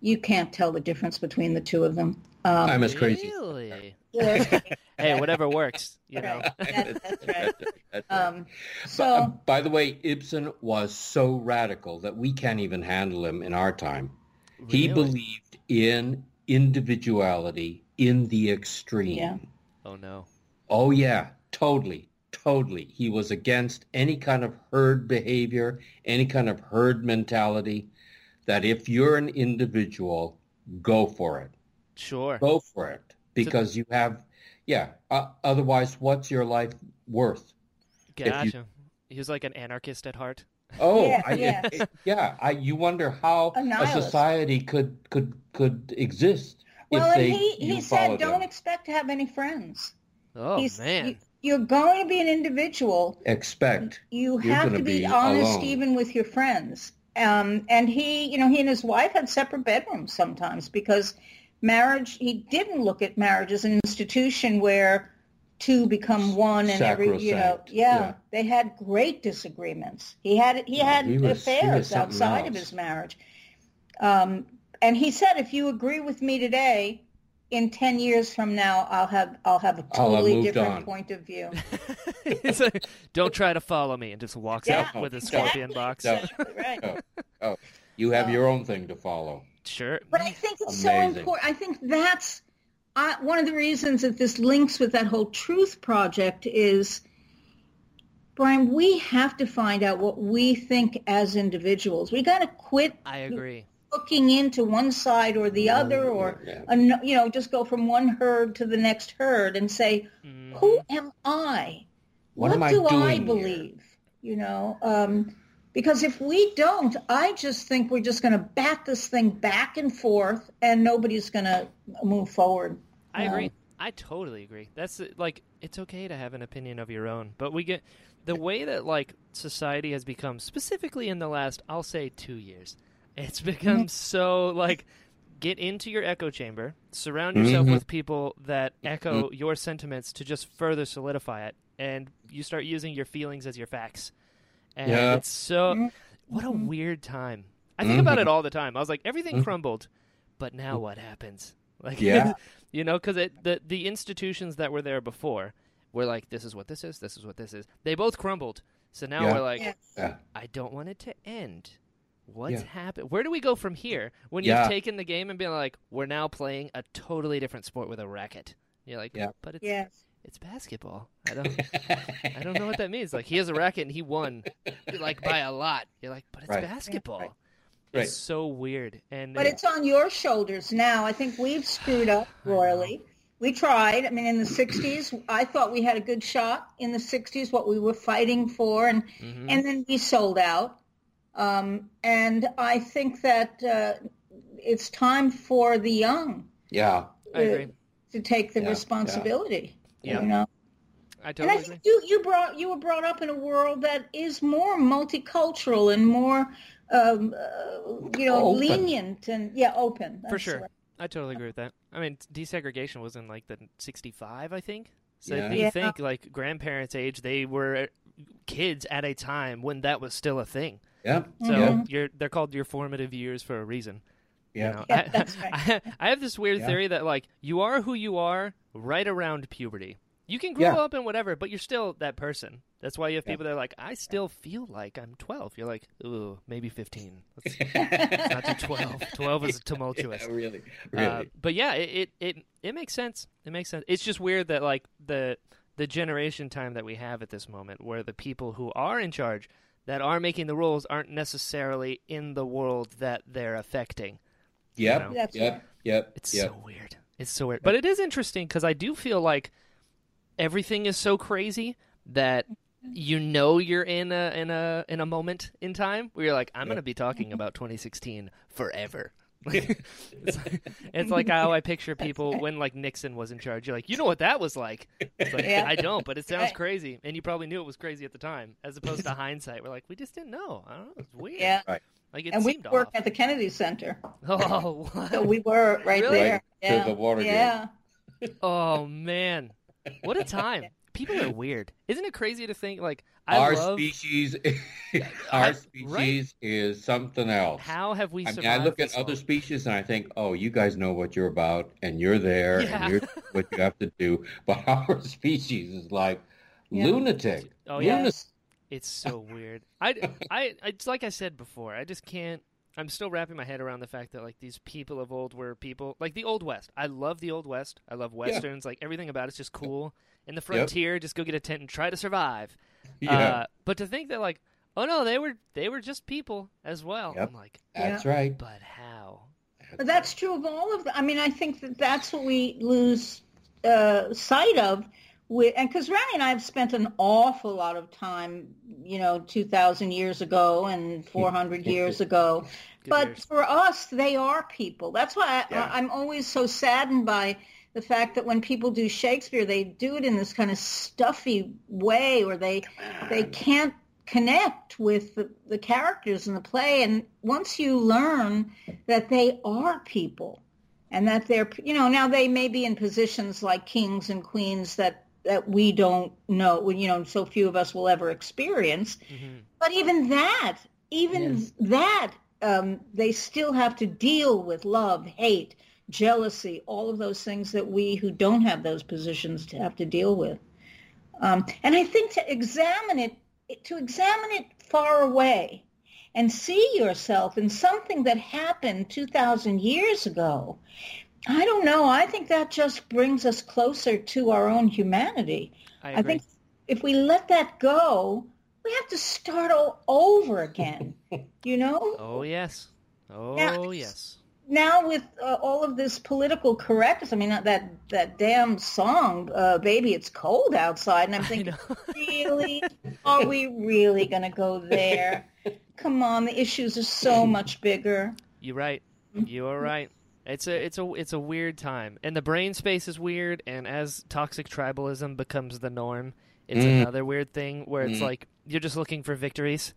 you can't tell the difference between the two of them. Um, I'm as crazy. Really? Yeah, Hey, whatever works. You know. Right. That- that's right. That's right. Um, so by the way, Ibsen was so radical that we can't even handle him in our time. He believed in individuality in the extreme. Yeah. Oh no. Oh yeah, totally, totally. He was against any kind of herd behavior, any kind of herd mentality. That if you're an individual, go for it. Sure. Go for it because you have, yeah. Uh, otherwise, what's your life worth? if you- Gotcha. He was like an anarchist at heart. Oh, Yeah, I, yeah. it- yeah. I, you wonder how A a, society could could could exist well, if and they he, he said, don't him. expect to have any friends. Oh He's- man. You, you're going to be an individual. expect. You have gonna to be, be honest alone. even with your friends. Um, and he, you know, he and his wife had separate bedrooms sometimes because marriage, he didn't look at marriage as an institution where two become one and every, you know, yeah, yeah. they had great disagreements. He had, he Yeah, had he was- affairs something outside of his marriage. Um, and he said, if you agree with me today, in 10 years from now, I'll have, I'll have a I'll have totally different on. point of view. Like, don't try to follow me, and just walks Yeah, out with a exactly. scorpion box. No. Exactly right. Oh, you have your own thing to follow. Sure. But I think it's so important. I think that's I, one of the reasons that this links with that whole truth project is, Brian, we have to find out what we think as individuals. We got to quit I agree. hooking into one side or the other, or yeah. ano- you know, just go from one herd to the next herd and say, Mhm. "Who am I? What am do I doing here?" believe?" You know, um, because if we don't, I just think we're just going to bat this thing back and forth, and nobody's going to move forward. I No. agree. I totally agree. That's like it's okay to have an opinion of your own, but we get the way that like society has become specifically in the last I'll say 2 years. It's become so like get into your echo chamber, surround yourself Mhm. with people that echo your sentiments to just further solidify it and you start using your feelings as your facts. And Yeah. it's so what a Mhm. weird time. I think about Mhm. it all the time. I was like everything Mhm. crumbled, but now what happens? Like Yeah. you know, because the the institutions that were there before were like, this is what this is, this is what this is. They both crumbled, so now Yeah. we're like, Yeah. Yeah. I don't want it to end. What's Yeah. happened? Where do we go from here? When Yeah. you've taken the game and been like, we're now playing a totally different sport with a racket. You're like, Yeah. but it's Yes. It's basketball. I don't I don't know what that means. Like he has a racket and he won like by a lot. You're like, but it's Right. basketball. Right. It's so weird. And But it's on your shoulders now. I think we've screwed up royally. We tried. I mean, in the 60s, I thought we had a good shot in the 60s, what we were fighting for, and, mhm. and then we sold out. Um, and I think that uh, it's time for the young Yeah. I agree. to take the Yeah, yeah. responsibility. Yeah. You know? I And totally I agree. think you, you brought you were brought up in a world that is more multicultural and more um, uh, you know Open. lenient and yeah open For sure. right. I totally agree with that. I mean, desegregation was in like the 65, I think. So Yeah. you Yeah. think like grandparents' age, they were kids at a time when that was still a thing. Yeah. So Yeah. you're they're called your formative years for a reason. You Yeah. know? Yeah, I, right. I, I have this weird Yeah. theory that like you are who you are right around puberty. You can grow Yeah. up and whatever, but you're still that person. That's why you have Yeah. people that are like, I still feel like I'm 12. You're like, ooh, maybe 15. Let's, let's not do 12. 12 is tumultuous. Yeah, really. Really. Uh, but yeah, it, it it it makes sense. It makes sense. It's just weird that like the the generation time that we have at this moment, where the people who are in charge, that are making the rules, aren't necessarily in the world that they're affecting. Yep. know. That's Yep. Yep. It's yep. so weird. It's so weird. But it is interesting because I do feel like everything is so crazy that you know you're in a in a in a moment in time where you're like, I'm gonna be talking about 2016 forever. it's, like, it's like how I picture people when like Nixon was in charge. You're like, you know what that was like? It's like Yeah. I don't, but it sounds crazy, and you probably knew it was crazy at the time, as opposed to hindsight. We're like, we just didn't know. I don't know. It's weird. Yeah. Like it and we seemed work off. at the Kennedy Center, Oh, what? so we were right Really? there. Right to Yeah. the Watergate. Yeah. Oh man, what a time! People are weird. Isn't it crazy to think like I our love species, I- our species right. is something else. how have we I mean, I look at this other species and I think, oh, you guys know what you're about, and you're there, Yeah. and you're what you have to do. But our species is like Yeah. lunatic. Oh, yeah. Lunatic. It's so weird. I, I, it's like I said before. I just can't. I'm still wrapping my head around the fact that like these people of old were people like the old west. I love the old west. I love westerns. Like everything about it's just cool. In the frontier, just go get a tent and try to survive. Yeah, Uh, but to think that like, oh no, they were they were just people as well. Yep. I'm like, that's right. but how? But that's true of all of them. I mean, I think that that's what we lose uh, sight of. With, and because Randy and I have spent an awful lot of time, you know, 2,000 years ago and 400 years ago. But years. for us, they are people. That's why I, Yeah. I'm always so saddened by the fact that when people do Shakespeare, they do it in this kind of stuffy way, or they they can't connect with the, the characters in the play. And once you learn that they are people, and that they're you know now they may be in positions like kings and queens that that we don't know, you know, so few of us will ever experience. Mhm. But even that, even Yes. that, um, they still have to deal with love, hate, jealousy, all of those things that we who don't have those positions to have to deal with. Um, and I think to examine it, to examine it far away and see yourself in something that happened 2,000 years ago, I don't know. I think that just brings us closer to our own humanity. I, I think if we let that go, we have to start all over again. you know? Oh yes. Oh Now- yes. Now with uh, all of this political correctness, I mean that that, that damn song, uh, "Baby, It's Cold Outside," and I'm thinking, really, are we really going to go there? Come on, the issues are so much bigger. You're right. Mm-hmm. You are right. It's a it's a it's a weird time, and the brain space is weird. And as toxic tribalism becomes the norm, it's Mm. another weird thing where it's Mm. like you're just looking for victories.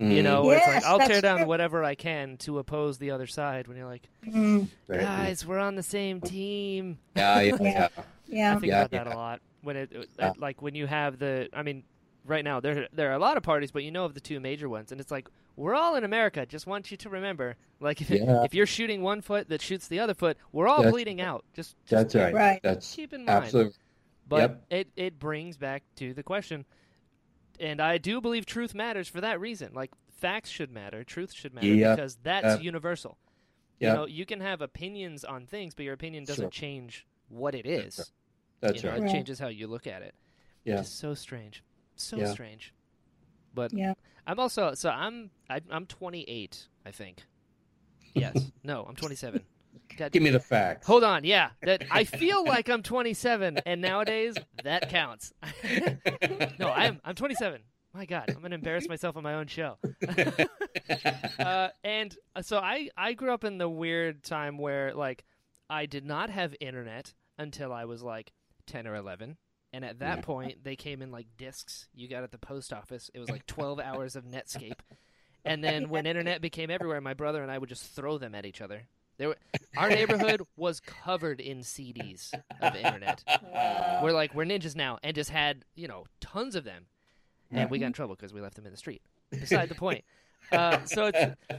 Mm. You know, where it's like I'll tear down true. whatever I can to oppose the other side. When you're like, Mm, guys, we're on the same team. Yeah, yeah, yeah. I think Yeah, about that a lot when it, it- Yeah. like when you have the. I mean, right now there there are a lot of parties, but you know of the two major ones, and it's like we're all in America. Just want you to remember, like if, Yeah. if you're shooting one foot that shoots the other foot, we're all That's- bleeding out. Just, just That's right. Right. That's keep in mind. absolutely. But Yep. it it brings back to the question, and I do believe truth matters for that reason. Like facts should matter, truth should matter Yep. because that's Yep. universal. Yep. You know, you can have opinions on things, but your opinion doesn't Sure. change what it is. That's That's you know, right. It Right. changes how you look at it. Yeah. It's so strange. So Yeah. strange. But Yeah. I'm also so I'm I, I'm 28, I think. Yes. no, I'm 27. God, Give me the facts. hold on. Yeah, that I feel like I'm 27, and nowadays that counts. no, I'm I'm 27. My God, I'm gonna embarrass myself on my own show. uh, and uh, so I I grew up in the weird time where like I did not have internet until I was like 10 or 11. And at that Yeah. point, they came in like discs you got at the post office. It was like 12 hours of Netscape. And then when internet became everywhere, my brother and I would just throw them at each other. There were, our neighborhood was covered in CDs of internet. We're like, we're ninjas now, and just had, you know, tons of them. And we got in trouble because we left them in the street. Beside the point. Uh, so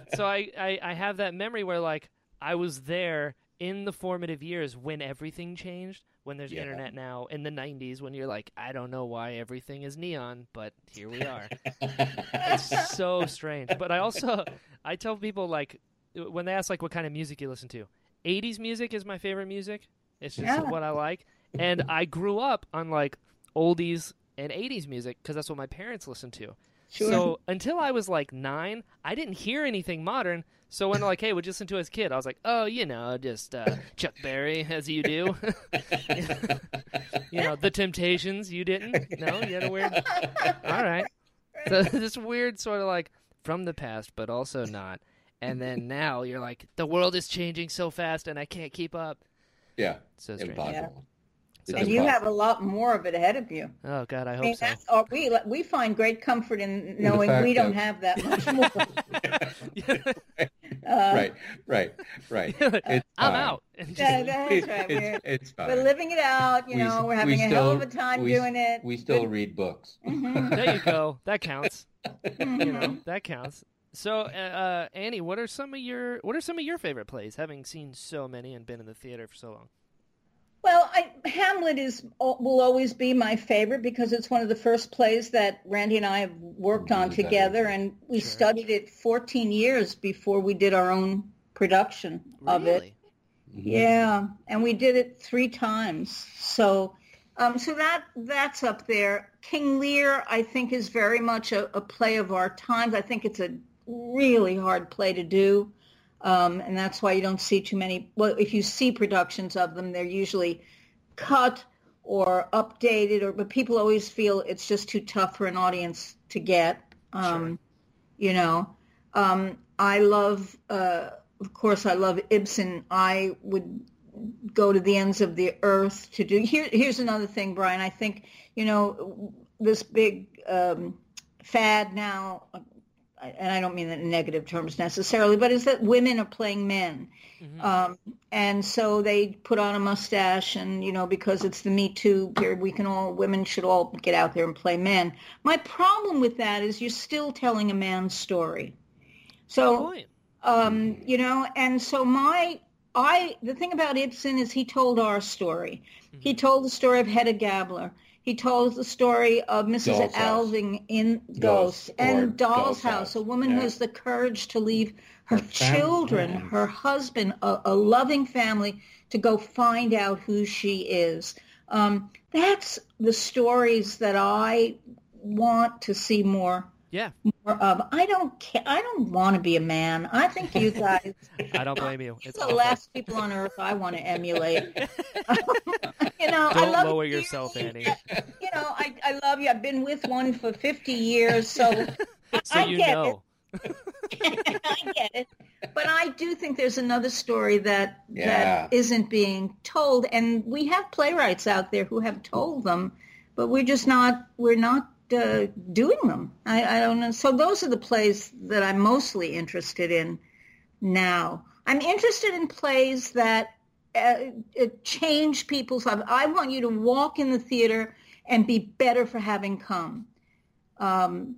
so I, I I have that memory where like I was there in the formative years when everything changed. When there's Yeah. internet now in the '90s, when you're like, I don't know why everything is neon, but here we are. it's so strange. But I also I tell people like uh, when they ask like what kind of music you listen to, 80s music is my favorite music. It's just Yeah. what I like, and I grew up on like oldies and 80s music because that's what my parents listened to. Sure. So until I was like nine, I didn't hear anything modern. So when they're like, "Hey, what'd you listen to as a kid?" I was like, "Oh, you know, just uh, Chuck Berry, as you do." you know, The Temptations. You didn't? No, you had a weird. All right. So this weird sort of like from the past, but also not. And then now you're like, the world is changing so fast, and I can't keep up. yeah, So strange. impossible. It's and you have a lot more of it ahead of you. Oh God, I I hope mean, so. that's, or we we find great comfort in knowing fact we don't that- have that much more. Uh, right, right, right. It's I'm fine. out. And just- that- that's right. We're, It's, it's fine. we're living it out. You We- know, we're we having a still- hell of a time we- doing it. We still Good- read books. Mhm. there you go. That counts. You know, that counts. So, uh, uh, Annie, what are some of your what are some of your favorite plays? Having seen so many and been in the theater for so long. Well, I, Hamlet is will always be my favorite because it's one of the first plays that Randy and I have worked on together, and we Sure. studied it 14 years before we did our own production of it. Really? Mhm. Yeah, and we did it three times. So, um, so that that's up there. King Lear, I think, is very much a, a play of our times. I think it's a really hard play to do, um, and that's why you don't see too many. Well, if you see productions of them, they're usually cut or updated, or but people always feel it's just too tough for an audience to get. Um, You know, um, I love. Uh, of course, I love Ibsen. I would go to the ends of the earth to do. Here, here's another thing, Brian. I think you know this big um, fad now, and I don't mean that in negative terms necessarily, but is that women are playing men, Mhm. um, and so they put on a mustache, and you know because it's the Me Too period, we can all women should all get out there and play men. My problem with that is you're still telling a man's story. So um, you know, and so my I the thing about Ibsen is he told our story. He told the story of Hedda Gabler. He told the story of Mrs. Alving in Ghost, Ghost and Doll's, Doll's House, House, a woman who has the courage to leave her, Her children, yeah. her husband, a, a loving family, to go find out who she is. Um, that's the stories that I want to see more Yeah, more of. Um, I don't care. I don't want to be a man. I think you guys I don't blame you. It's It's the awful. last people on earth I want to emulate. you know, I Don't love lower you. yourself, Annie. You know, I, I love you. I've been with one for 50 years, so So I you get know. it. I get it. But I do think there's another story that Yeah. that isn't being told, and we have playwrights out there who have told them, but we're just not we're not uh, doing them. I, I don't know. So those are the plays that I'm mostly interested in now. I'm interested in plays that uh, uh, change people's lives. I want you to walk in the theater and be better for having come. Um,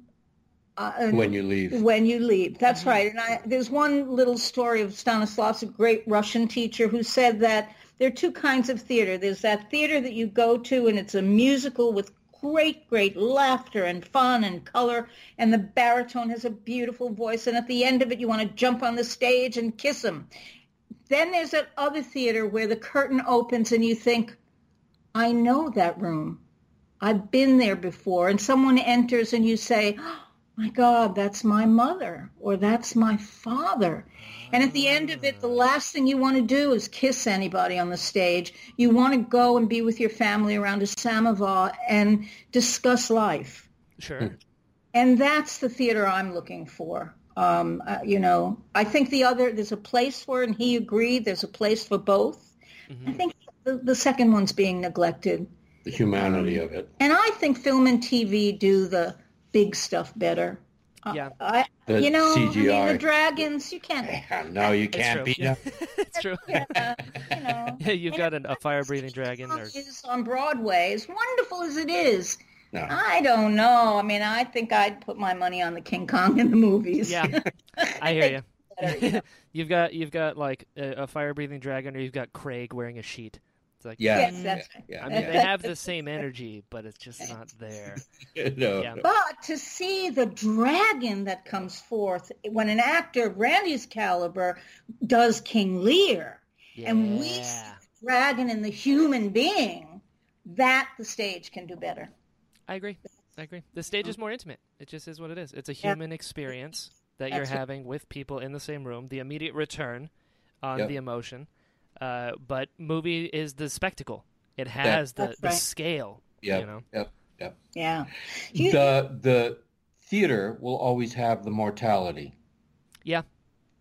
uh, when you leave. when you leave. That's Mhm. right. And I, there's one little story of Stanislavski, a great Russian teacher, who said that there are two kinds of theater. There's that theater that you go to and it's a musical with great, great laughter and fun and color, and the baritone has a beautiful voice, and at the end of it you want to jump on the stage and kiss him. Then there's that other theater where the curtain opens and you think, I know that room. I've been there before. And someone enters and you say, oh, my God, that's my mother or that's my father. And at the end of it, the last thing you want to do is kiss anybody on the stage. You want to go and be with your family around a samovar and discuss life. Sure. And that's the theater I'm looking for. Um, uh, you know, I think the other, there's a place for and he agreed, there's a place for both. I Mhm. think the, the second one's being neglected. The humanity of it. And I think film and TV do the big stuff better. Uh, Yeah. I, The you know, I mean, the dragons, you can't, Yeah, no, you can't beat Yeah. them. it's true. yeah, you know. Yeah, you've got an, a fire-breathing dragon. Or... is on Broadway, as wonderful as it is, No. I don't know. I mean, I think I'd put my money on the King Kong in the movies. Yeah, I hear you. Better, you know. you've got you've got like a, a fire breathing dragon, or you've got Craig wearing a sheet. It's like Yeah. Yes, that's right. Yeah. I mean, they have the same energy, but it's just not there. no. Yeah. But to see the dragon that comes forth when an actor of Randy's caliber does King Lear, Yeah. and we see the dragon in the human being, that the stage can do better. I agree. I agree. The stage is more intimate. It just is what it is. It's a human experience that you're right. having with people in the same room. The immediate return on Yep. the emotion. Uh, but movie is the spectacle. It has the, the right. scale. Yep. You know. Yep. Yep. Yeah. You- The the theater will always have the mortality. Yeah.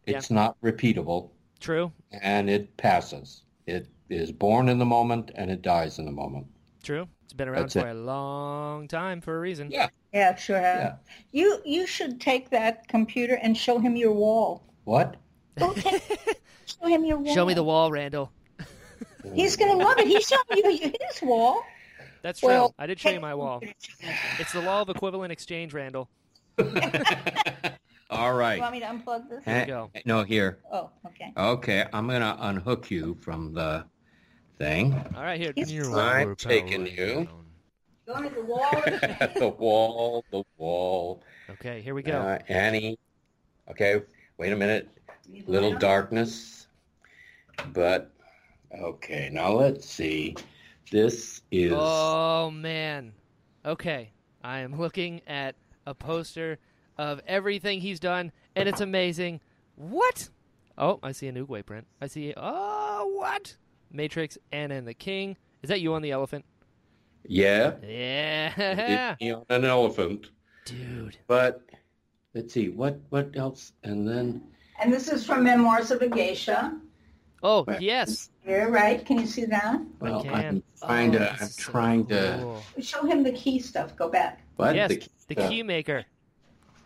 Yeah. It's not repeatable True. and it passes. It is born in the moment and it dies in the moment. True. It's been around That's for it. a long time for a reason. Yeah. yeah, sure have. Yeah. You you should take that computer and show him your wall. What? Go take, show him your wall. Show me the wall, Randall. He's gonna love it. He's showing you his wall. That's true. Well, I did show you my wall. computer and show him. It's the law of equivalent exchange, Randall. All right. You want me to unplug this? Here you go. No, here. Oh, okay. Okay, I'm gonna unhook you from the thing. All right, here. He's- I'm taking you. Go to the wall. the- the wall, the wall. Okay, here we go. Uh, Annie. Okay, wait a minute. Little darkness. But okay, now let's see. This is Oh man. Okay. I am looking at a poster of everything he's done, and it's amazing. What? Oh, I see an Oogway print. I see. Oh, what? Matrix, Anna and the King. Is that you on the elephant? yeah, Yeah, it's on an elephant. dude. But let's see what what else, and then And this is from Memoirs of a Geisha. Oh, Where? yes. Here, right? Can you see that? well, I I'm trying Oh, to I'm is so trying to cool. Show him the key stuff. Go back. what Yes, the, the key maker.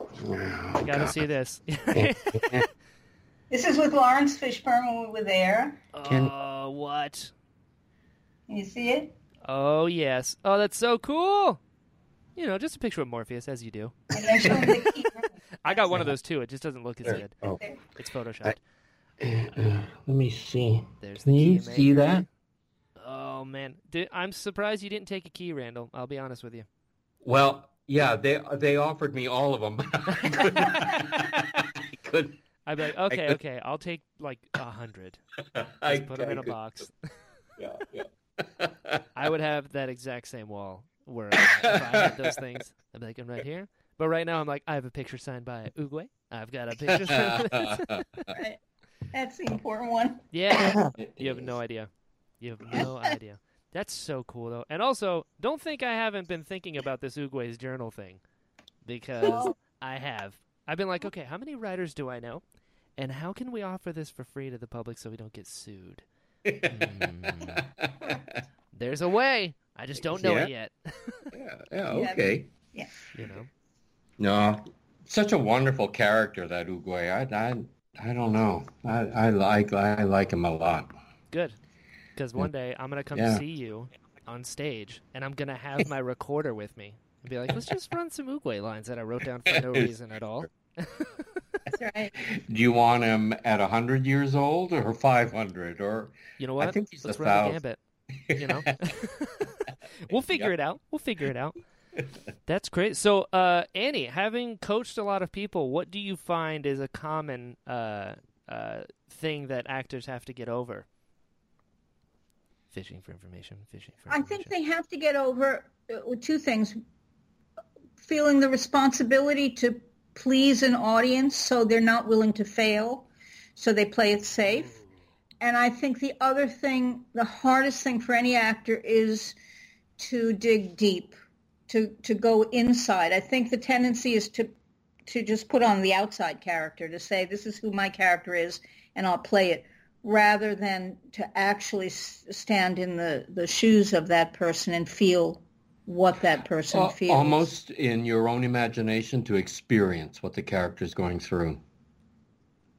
Oh, I gotta God. see this. This is with Laurence Fishburne when we were there. Can- oh, what? Can you see it? Oh, yes. Oh, that's so cool. You know, just a picture of Morpheus, as you do. And then show him the key. I got one of those too. It just doesn't look as good. Oh, It's photoshopped. uh, let me see. There's Can you key see that? Oh man, Dude, I'm surprised you didn't take a key, Randall. I'll be honest with you. Well, yeah, they they offered me all of them, but I couldn't. I couldn't. I'd be like, okay, okay, I'll take like a hundred. I Just put them in a could- box. Yeah, yeah. I would have that exact same wall where uh, if I had those things. I'd be like, I'm right here. But right now, I'm like, I have a picture signed by Oogway. I've got a picture. Signed by That's the important one. yeah, you have no idea. You have no idea. That's so cool though. And also, don't think I haven't been thinking about this Oogway's journal thing, because Oh. I have. I've been like, okay, how many writers do I know, and how can we offer this for free to the public so we don't get sued? Mm. There's a way. I just don't know it yet. yeah, yeah, okay. Yeah. You know. No, such a wonderful character that Uguay. I, I, I don't know. I, I like I like him a lot. Good. Because one day I'm gonna come Yeah. see you on stage, and I'm gonna have my recorder with me and be like, "Let's just run some Oogway lines that I wrote down for no reason at all." That's right. Do you want him at hundred years old or five hundred or? You know what? I think he's Let's a run the thousand. gambit. You know, we'll figure it out. We'll figure it out. That's great. So, uh, Annie, having coached a lot of people, what do you find is a common uh, uh, thing that actors have to get over? Fishing for information. Fishing for Information. I think they have to get over uh, two things. Feeling the responsibility to please an audience so they're not willing to fail, so they play it safe. And I think the other thing, the hardest thing for any actor is to dig deep, to, to go inside. I think the tendency is to to just put on the outside character, to say this is who my character is and I'll play it, rather than to actually s- stand in the, the shoes of that person and feel what that person Al- feels. Almost in your own imagination to experience what the character is going through.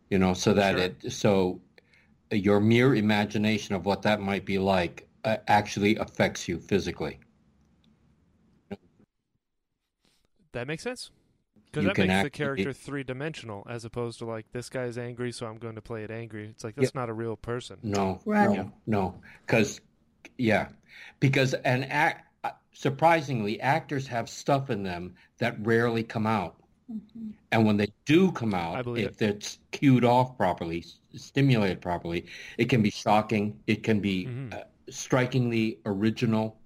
You know, so that Sure. it so your mere imagination of what that might be like uh, actually affects you physically. That makes sense. Because that can makes the actually- character three dimensional as opposed to like this guy's angry, so I'm going to play it angry. It's like that's not a real person. No, Right. no, no. Because, yeah, because an act. Surprisingly, actors have stuff in them that rarely come out, and when they do come out, believe if it's cued off properly, stimulated properly, it can be shocking. It can be Mhm. uh, strikingly original.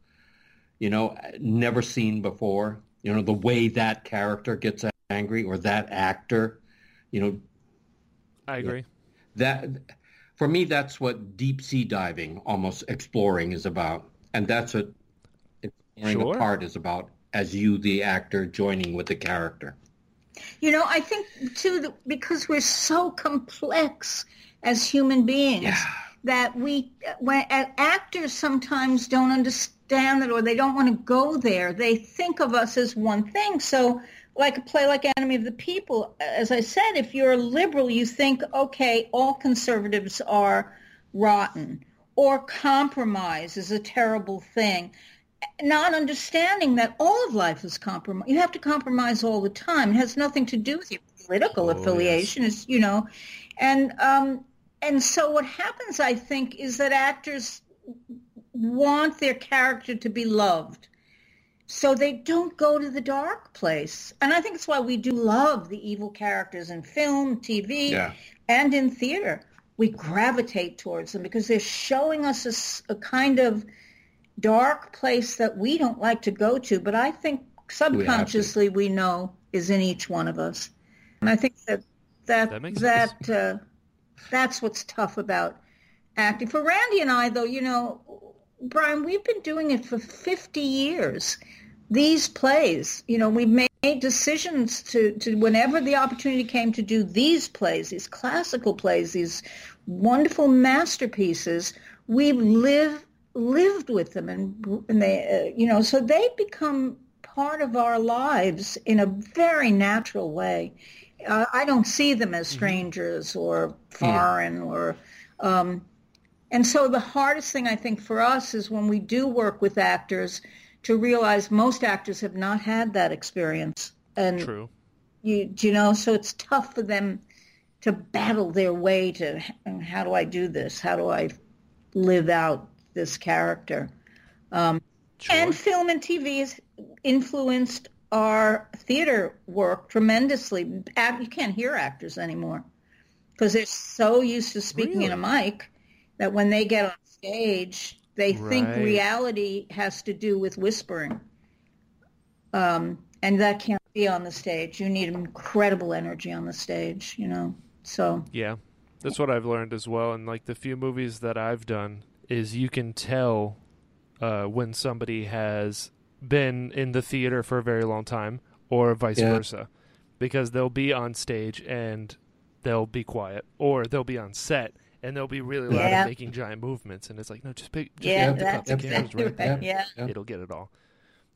You know, never seen before. You know, the way that character gets angry or that actor. You know, I agree. that for me that's what deep sea diving almost exploring is about and that's what exploring Sure. a part is about as you the actor joining with the character You know, I think too that because we're so complex as human beings yeah that we, when uh, actors sometimes don't understand it or they don't want to go there. They think of us as one thing. So, like a play like Enemy of the People, as I said, if you're a liberal, you think, okay, all conservatives are rotten, or compromise is a terrible thing not understanding that all of life is compromise. You have to compromise all the time. It has nothing to do with your political Oh, affiliation. It's you know, and um, and so what happens, I think, is that actors want their character to be loved. So they don't go to the dark place. And I think it's why we do love the evil characters in film, TV, yeah and in theater. We gravitate towards them because they're showing us a kind of dark place that we don't like to go to, but I think subconsciously we, know is in each one of us. And I think that that That makes that, uh, that's what's tough about acting. For Randy and I, though, you know, Brian, we've been doing it for 50 years. These plays, you know, we made decisions to, to whenever the opportunity came to do these plays, these classical plays, these wonderful masterpieces, we've lived lived with them and and they uh, you know so they become part of our lives in a very natural way. Uh, i don't see them as strangers or foreign or um, and so the hardest thing i think for us is when we do work with actors to realize most actors have not had that experience. And True. you you know so it's tough for them to battle their way to how do i do this? How do i live out this character? Um, sure. and film and tv has influenced our theater work tremendously. You can't hear actors anymore because they're so used to speaking in a mic that when they get on stage they think reality has to do with whispering um, and that can't be on the stage. You need incredible energy on the stage, you know. So Yeah, that's what I've learned as well. And like the few movies that I've done, is you can tell uh, when somebody has been in the theater for a very long time, or vice Yeah. versa, because they'll be on stage and they'll be quiet, or they'll be on set and they'll be really loud Yeah. and making giant movements, and it's like no, just pick, just yeah, pick that's the cameras right right. Yeah. It'll get it all.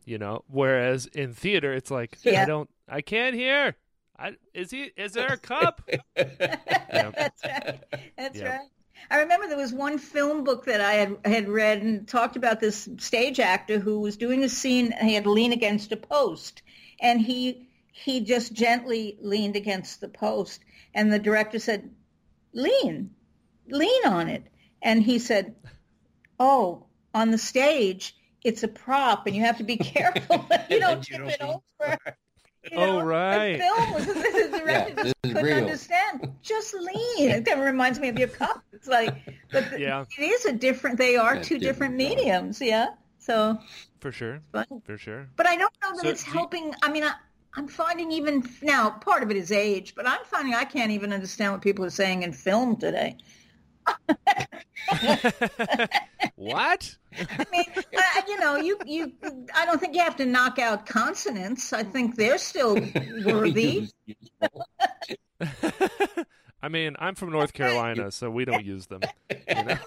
You know, whereas in theater, it's like Yeah. I don't, I can't hear. I, is he? Is there a cup? That's right. That's right. I remember there was one film book that I had had read and talked about this stage actor who was doing a scene. and He had to lean against a post, and he he just gently leaned against the post, and the director said, "Lean, lean on it," and he said, "Oh, on the stage." It's a prop, and you have to be careful that you don't You tip don't it lean over. You Oh, right. The film was the director Yeah, just this is couldn't real. understand. Just lean. It kind of reminds me of your cup. It's like, but the- Yeah. it is a different. They are Yeah, two different different, mediums. Yeah. So, For sure. but, For sure. but I don't know that So it's do you- helping. I mean, I, I'm finding even now part of it is age, but I'm finding I can't even understand what people are saying in film today. what? I mean, I, you know, you you. I don't think you have to knock out consonants. I think they're still worthy. I mean, I'm from North Carolina, so we don't use them. You know?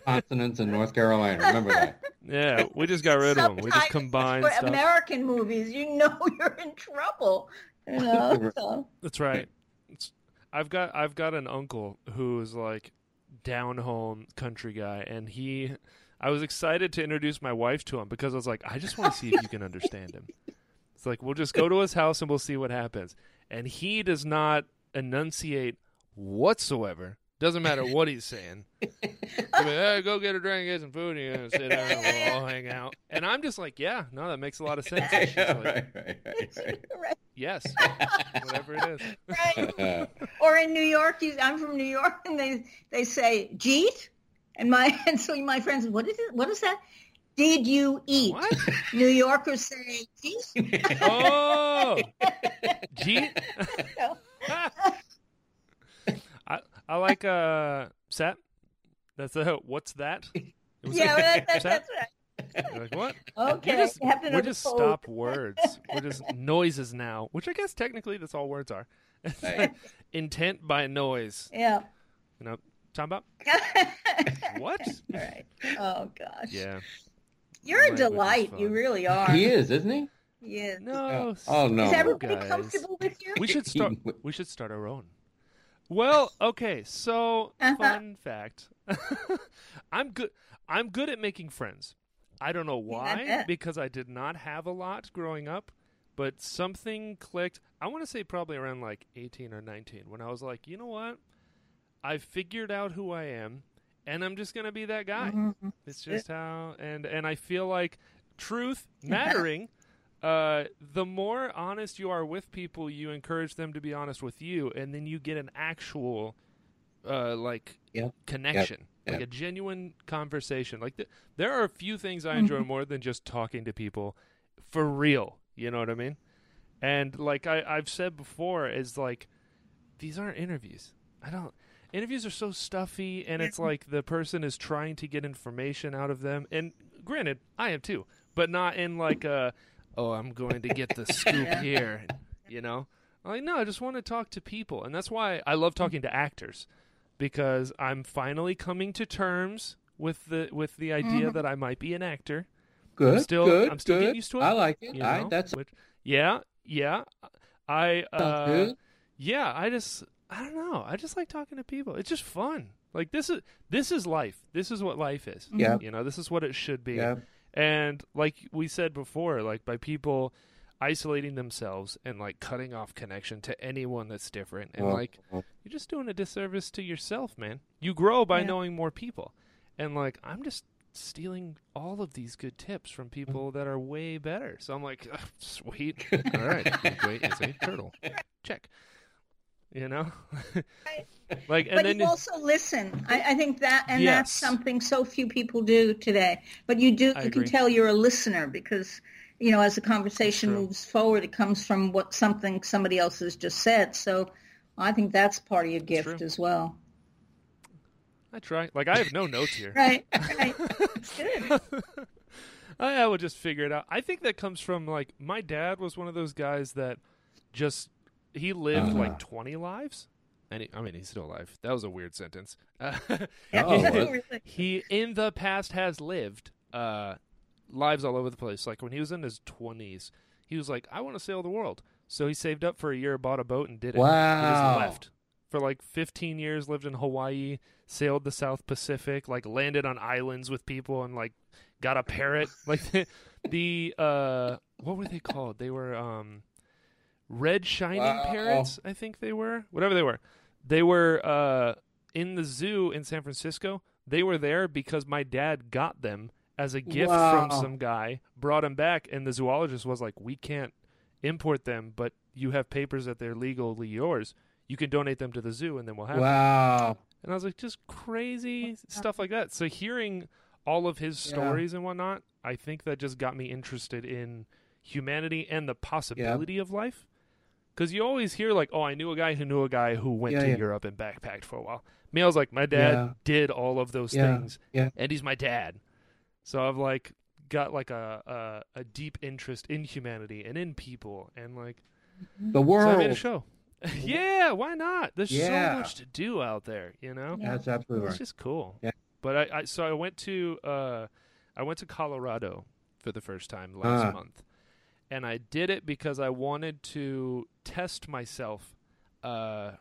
consonants in North Carolina. Remember that. Yeah, we just got rid of them. We just Sometimes combine for stuff. American movies, you know you're in trouble. You know, so. That's right. It's, I've got I've got an uncle who's like down home country guy, and he I was excited to introduce my wife to him because I was like, I just want to see if you can understand him. It's like we'll just go to his house and we'll see what happens. And he does not enunciate whatsoever. Doesn't matter what he's saying. He'll be, "Hey, go get a drink, get some food, and you sit down, and we'll all hang out. And I'm just like, yeah, no, that makes a lot of sense. And she's like, right, right, right, right. Right. yes, whatever it is. right. Or in New York, you, I'm from New York, and they they say "jeet," and my and so my friends, what is it? What is that? Did you eat? What? New Yorkers say "jeet." Oh, gee. No. I I like uh Sat. That's a what's that? It was yeah, like, that, that, that's right. You're like what? Okay, We're just, you have to know we're just code. stopped words. We're just noises now, which I guess technically that's all words are. Right. Intent by noise. Yeah. You know, talking about what? All right. Oh gosh. Yeah. You're a Language delight. You really are. he is, isn't he? Yeah. No. Oh, no. Is everybody guys. comfortable with you? We should start. We should start our own. Well, okay. So, Uh-huh. fun fact: I'm good. I'm good at making friends. I don't know why, because I did not have a lot growing up, but something clicked. I want to say probably around like 18 or 19 when I was like, you know what? I figured out who I am, and I'm just gonna be that guy. Mhm. It's just how, and and I feel like truth mattering. Uh, the more honest you are with people, you encourage them to be honest with you, and then you get an actual, uh, like Yep. connection, like Yep. a genuine conversation. Like th- there are a few things I enjoy Mm-hmm. more than just talking to people, for real. You know what I mean? And like I, I've said before, is like these aren't interviews. I don't. Interviews are so stuffy, and it's like the person is trying to get information out of them. And granted, I am too, but not in like a, oh, I'm going to get the scoop here. You know, I'm like no, I just want to talk to people, and that's why I love talking to actors because I'm finally coming to terms with the with the idea that I might be an actor. Good. still- good. I'm still good. getting used to it, I like it. You I, that's Which- yeah, yeah. I uh, good. yeah, I just I don't know. I just like talking to people. It's just fun. Like this is this is life. This is what life is. Yeah. You know, this is what it should be. Yeah. And like we said before, like by people isolating themselves and like cutting off connection to anyone that's different and Well, like you're just doing a disservice to yourself, man. You grow by Yeah. knowing more people. And like I'm just stealing all of these good tips from people mm. that are way better. So I'm like, "Ugh, sweet. All right. Great as a turtle. Check. You know? like and but then you also listen. I, I think that, and that's something so few people do today. But you do. I you can tell you're a listener because, you know, as the conversation moves forward, it comes from what something somebody else has just said. So, I think that's part of your gift as well. I try. Like I have no notes here. Right. Right. Good. I, I would just figure it out. I think that comes from like my dad was one of those guys that just he lived Uh-huh. like twenty lives, and he, I mean he's still alive. That was a weird sentence. Uh, Oh, he, he in the past has lived uh, lives all over the place. Like when he was in his twenties, he was like, "I want to sail the world." So he saved up for a year, bought a boat, and did it. He Wow. just left for like 15 years. Lived in Hawaii, sailed the South Pacific, like landed on islands with people, and like got a parrot. like the, the uh, what were they called? They were um, red shining Wow. parrots. I think they were whatever they were. They were uh, in the zoo in San Francisco. They were there because my dad got them as a gift from some guy, brought them back, and the zoologist was like, "We can't import them, but you have papers that they're legally yours. You can donate them to the zoo, and then we'll have." them." Wow. And I was like, just crazy stuff like that. So hearing all of his Yeah. stories and whatnot, I think that just got me interested in humanity and the possibility of life. Because you always hear like, "Oh, I knew a guy who knew a guy who went Yeah, to yeah. Europe and backpacked for a while." Me, I was like, my dad Yeah. did all of those things, yeah. and he's my dad. So I've like got like a, a a deep interest in humanity and in people, and like The so I made a world. show. yeah, why not? There's so much to do out there, you know. That's absolutely It's right. just cool. Yeah. But I, I so I went to uh I went to Colorado for the first time last Ah. month. And I did it because I wanted to test myself uh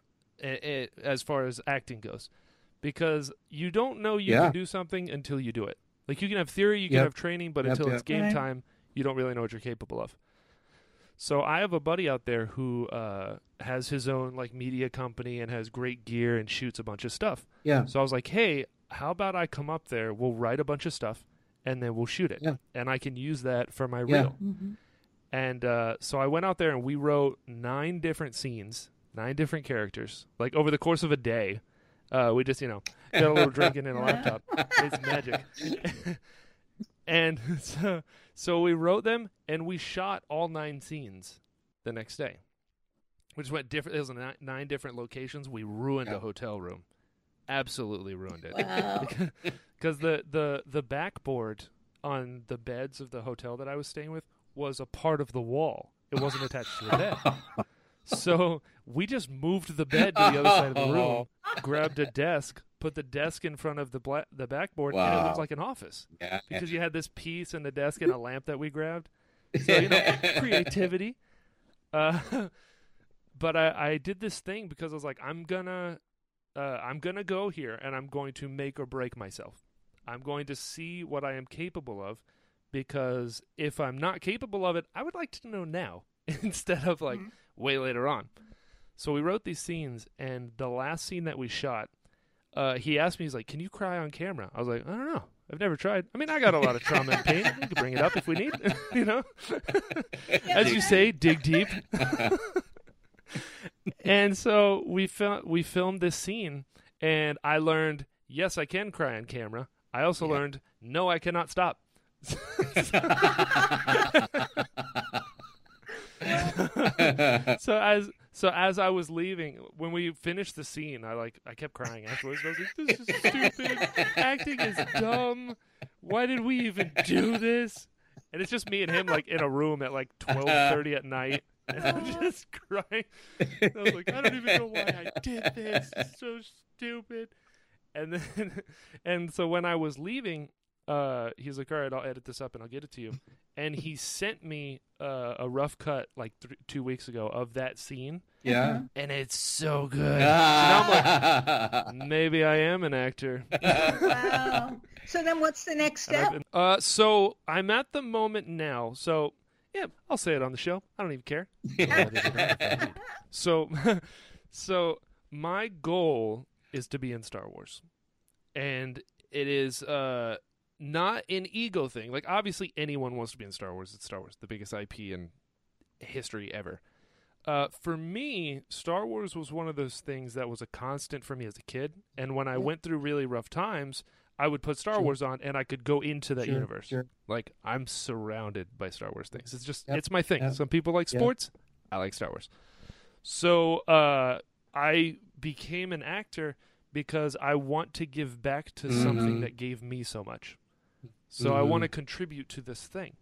i i as far as acting goes. Because you don't know you Yeah. can do something until you do it. Like you can have theory, you can Yep. have training, but Yep, until yep. it's game Right. time, you don't really know what you're capable of. So I have a buddy out there who uh, has his own like media company and has great gear and shoots a bunch of stuff. Yeah. So I was like, hey, how about I come up there? We'll write a bunch of stuff and then we'll shoot it, Yeah. and I can use that for my Yeah. reel. And uh, so I went out there and we wrote nine different scenes, nine different characters, like over the course of a day. Uh, we just, you know, got a little drinking and a laptop. It's magic. and so, so we wrote them and we shot all nine scenes the next day. We just went different. It was nine, nine different locations. We ruined Yeah. a hotel room. Absolutely ruined it Wow. because the the the backboard on the beds of the hotel that I was staying with was a part of the wall. It wasn't attached to the bed. So we just moved the bed to the other side of the room, grabbed a desk, put the desk in front of the bla- the backboard, and it looked like an office Yeah. because you had this piece and the desk and a lamp that we grabbed. So you know, creativity. Uh, but I, I did this thing because I was like, I'm gonna, uh, I'm gonna go here and I'm going to make or break myself. I'm going to see what I am capable of, because if I'm not capable of it, I would like to know now instead of like way later on. So we wrote these scenes, and the last scene that we shot, uh, he asked me, he's like, "Can you cry on camera?" I was like, "I don't know." I've never tried. I mean, I got a lot of trauma and pain. We can bring it up if we need, you know. As you say, dig deep. and so we fil- we filmed this scene, and I learned yes, I can cry on camera. I also learned no, I cannot stop. so as so as I was leaving, when we finished the scene, I like I kept crying afterwards. I was like, "This is stupid. Acting is dumb. Why did we even do this?" And it's just me and him like in a room at like twelve thirty at night, and I'm just crying. I was like, I don't even know why I did this. It's so stupid. And then, and so when I was leaving, uh, he's like, "All right, I'll edit this up and I'll get it to you." And he sent me uh, a rough cut like th- two weeks ago of that scene, yeah. and it's so good. So now I'm like, maybe I am an actor. Wow. So then what's the next step? been- uh, so I'm at the moment now. So yeah, I'll say it on the show. I don't even care. I'll edit it out if I need. so, so my goal is to be in Star Wars, and it is uh not an ego thing. Like obviously anyone wants to be in Star Wars. It's Star Wars, the biggest IP in history ever. Uh, for me, Star Wars was one of those things that was a constant for me as a kid. And when I went through really rough times, I would put Star Sure. Wars on and I could go into that Sure, universe. sure. Like I'm surrounded by Star Wars things. It's just Yep, it's my thing. yep. Some people like Yep. sports. I like Star Wars. So uh, I became an actor because I want to give back to something Mhm. that gave me so much. So I want to contribute to this thing.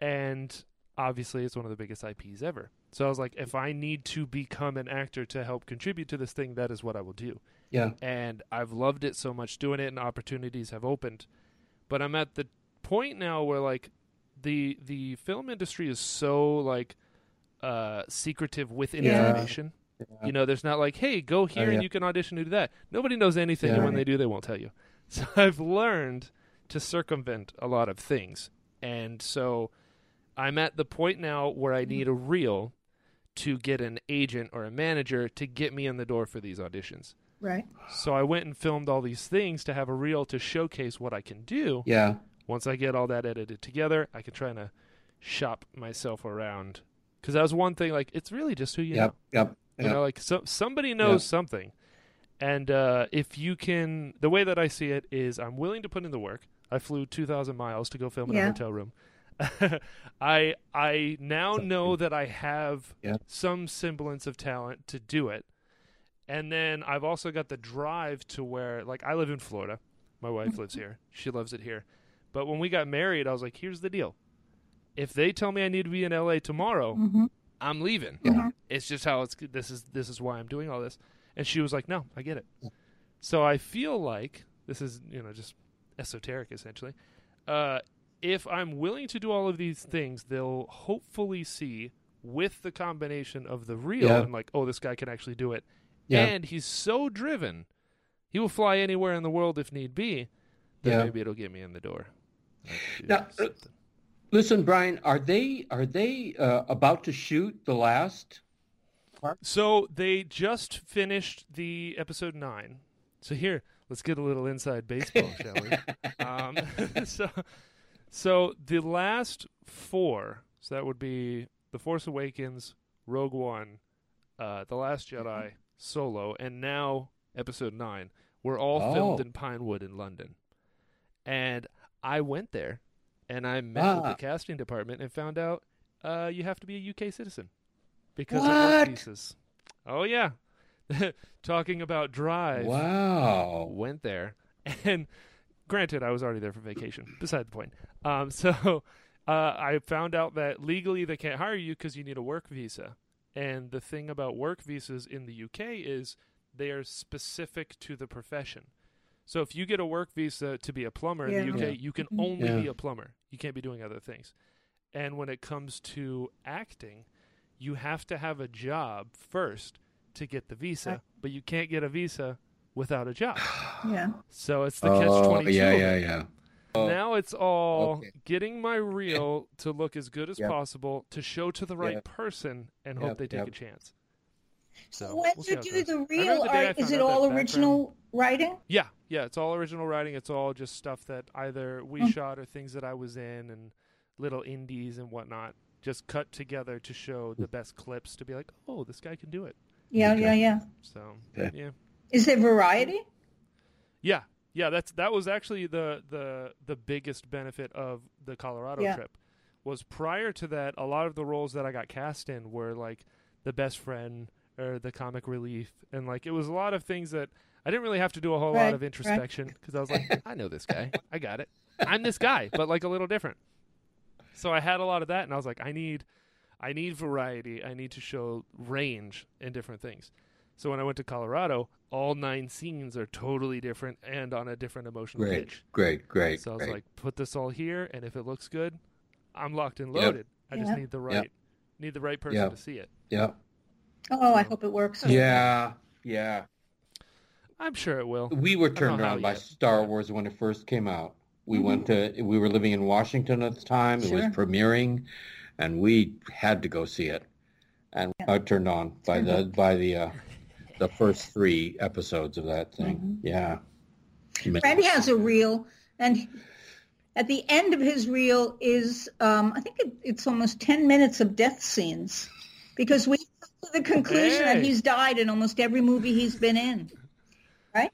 And obviously it's one of the biggest IPs ever. So I was like if I need to become an actor to help contribute to this thing that is what I will do Yeah. and I've loved it so much doing it and opportunities have opened. But I'm at the point now where like the the film industry is so like uh secretive with Yeah. information. You know, there's not like, hey, go here Oh, yeah. and you can audition to do that. Nobody knows anything, Yeah. and when they do, they won't tell you. So I've learned to circumvent a lot of things, and so I'm at the point now where I need a reel to get an agent or a manager to get me in the door for these auditions. Right. So I went and filmed all these things to have a reel to showcase what I can do. Yeah. Once I get all that edited together, I can try to shop myself around. Because that was one thing. Like it's really just who you know. Yep. Yep. You Yep. know, like so, somebody knows Yeah. something, and uh, if you can, the way that I see it is, I'm willing to put in the work. I flew two thousand miles to go film in a hotel room. I I now know that I have Yeah. some semblance of talent to do it, and then I've also got the drive to where, like, I live in Florida. My wife lives here. She loves it here. But when we got married, I was like, here's the deal. If they tell me I need to be in LA tomorrow, Mm-hmm. I'm leaving. Yeah. It's just how it's. This is this is why I'm doing all this. And she was like, "No, I get it." So I feel like this is you know just esoteric essentially. Uh, if I'm willing to do all of these things, they'll hopefully see with the combination of the reel Yeah. and like, oh, this guy can actually do it, Yeah. and he's so driven, he will fly anywhere in the world if need be. then Yeah. maybe it'll get me in the door. Do Now, uh. Listen, Brian, are they are they uh, about to shoot the last? So they just finished the episode nine. So here, let's get a little inside baseball, shall we? Um, so, so the last four. So that would be the Force Awakens, Rogue One, uh, the Last Jedi, Solo, and now episode nine. Were all filmed Oh. in Pinewood in London, and I went there, and I met with Ah. the casting department and found out uh, you have to be a UK citizen because of What? work visas. Oh yeah, talking about drive. Wow. Went there, and granted, I was already there for vacation. Beside the point. Um, so uh, I found out that legally they can't hire you because you need a work visa. And the thing about work visas in the UK is they are specific to the profession. So if you get a work visa to be a plumber in the UK, Yeah. you can Mhm. only Yeah. be a plumber. You can't be doing other things. And when it comes to acting, you have to have a job first to get the visa, but you can't get a visa without a job. Yeah. So it's the catch twenty two. Oh, yeah, yeah, yeah. Oh, Now it's all okay. getting my reel to look as good as Yep. possible to show to the right Yep. person and Yep, hope they take yep. a chance. So when we'll you do the reel, remember the day I art, is it all that original writing? Yeah, yeah, it's all original writing. It's all just stuff that either we Hmm. shot or things that I was in and little indies and whatnot, just cut together to show the best clips to be like, oh, this guy can do it. Yeah, Okay. yeah, yeah. So Okay. yeah, Is there variety? yeah, yeah. That's that was actually the the the biggest benefit of the Colorado Yeah. trip. Was prior to that, a lot of the roles that I got cast in were like the best friend or the comic relief, and like it was a lot of things that I didn't really have to do a whole lot of introspection because I was like, I know this guy, I got it, I'm this guy, but like a little different. So I had a lot of that, and I was like, I need, I need variety. I need to show range in different things. So when I went to Colorado, all nine scenes are totally different and on a different emotional Great, pitch. great, great. So I was great. like, put this all here, and if it looks good, I'm locked and Yep. loaded. I just Yeah. need the right, need the right person Yep. to see it. yeah, oh, oh, I hope it works. yeah, yeah. I'm sure it will. We were turned know how on by yet. Star Wars when it first came out. We mm-hmm. went to. We were living in Washington at the time. It was premiering, and we had to go see it. And I turned on by the by the uh, the first three episodes of that thing. Yeah. Randy has a reel, and at the end of his reel is, um, I think it, it's almost 10 minutes of death scenes, because we come to the conclusion that he's died in almost every movie he's been in. Right?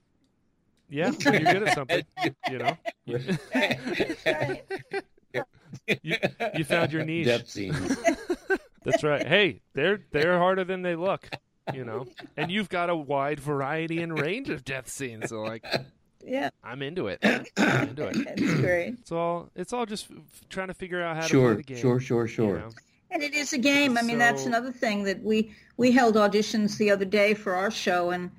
Yeah, when you're good at something, you know. Right. You, you found your niche. Death scenes. That's right. Hey, they're they're harder than they look, you know. And you've got a wide variety and range of death scenes. So like, Yeah, I'm into it. I'm into it. it's great. It's all it's all just trying to figure out how to Sure, play the game. sure, sure, you sure. know? And it is a game. I mean, that's another thing that we we held auditions the other day for our show, and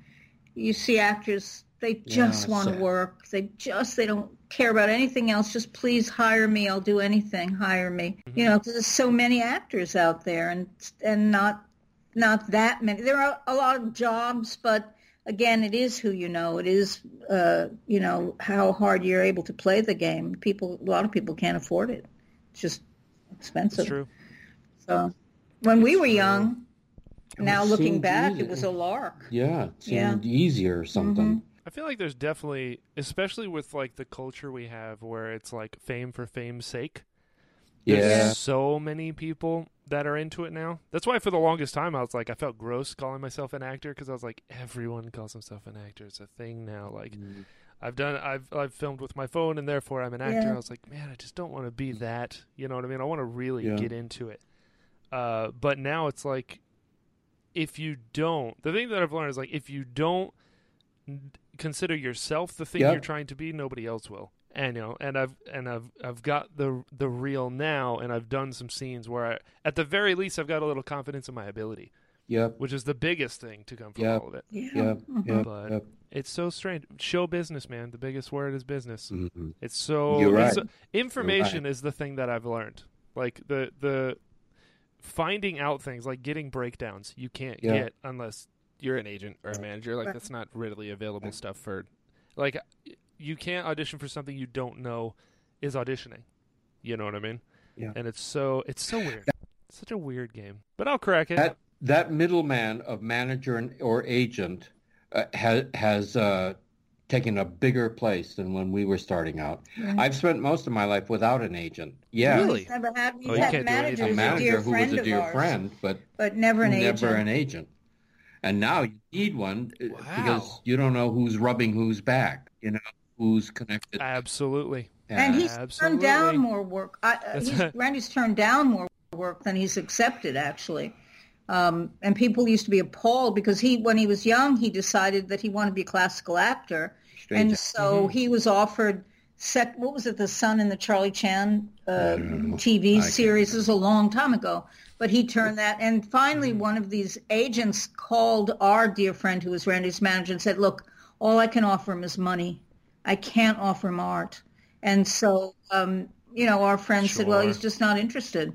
you see actors they just Yeah, want to work. They just they don't care about anything else. Just please hire me. I'll do anything. Hire me. Mm-hmm. You know, 'cause there's so many actors out there, and and not not that many. There are a lot of jobs, but again, it is who you know. It is uh, you know how hard you're able to play the game. People, a lot of people can't afford it. It's just expensive. It's true. So when we were true. young, now looking back, easy. it was a lark. Yeah, it Yeah. seemed easier or something. I feel like there's definitely, especially with like the culture we have, where it's like fame for fame's sake. There's Yeah. so many people that are into it now. That's why for the longest time I was like, I felt gross calling myself an actor because I was like, everyone calls himself an actor. It's a thing now. Like Mm. I've done, I've I've filmed with my phone, and therefore I'm an actor. Yeah. I was like, man, I just don't want to be that. You know what I mean? I want to really Yeah. get into it. Uh, but now it's like, if you don't, the thing that I've learned is like, if you don't n- consider yourself the thing Yeah. you're trying to be, nobody else will. And you know, and I've and I've I've got the the reel now, and I've done some scenes where I, at the very least, I've got a little confidence in my ability, Yep, which is the biggest thing to come from Yeah. all of it. Yeah. yep, Mhm. But- yep. It's so strange. Show business, man. The biggest word is business. Mhm. It's so, You're it's right. so- information is the thing that I've learned. Like the the finding out things, like getting breakdowns, you can't Yeah. get unless you're an agent or a manager. Like that's not readily available stuff for. Like you can't audition for something you don't know is auditioning. You know what I mean? Yeah. And it's so it's so weird. It's such a weird game, but I'll crack it. That that middleman of manager and, or agent uh, has has uh, taken a bigger place than when we were starting out. I've spent most of my life without an agent. Yeah, Really? Never had, we've Oh, you had can't do a managers, Managers, a manager who friend was a of dear ours, friend, but but never an never agent. an agent. And now you need one uh, Wow. because you don't know who's rubbing who's back. You know who's connected. Absolutely. and he's Absolutely. turned down more work. I, uh, he's, right. Randy's turned down more work than he's accepted, actually. Um, and people used to be appalled because he, when he was young, he decided that he wanted to be a classical actor, Strange. and so he was offered. Sec, what was it? The Sun and the Charlie Chan uh. TV series. This was a long time ago, but he turned that. And finally, one of these agents called our dear friend, who was Randy's manager, and said, "Look, all I can offer him is money. I can't offer him art." And so, um, you know, our friend said, "Well, he's just not interested."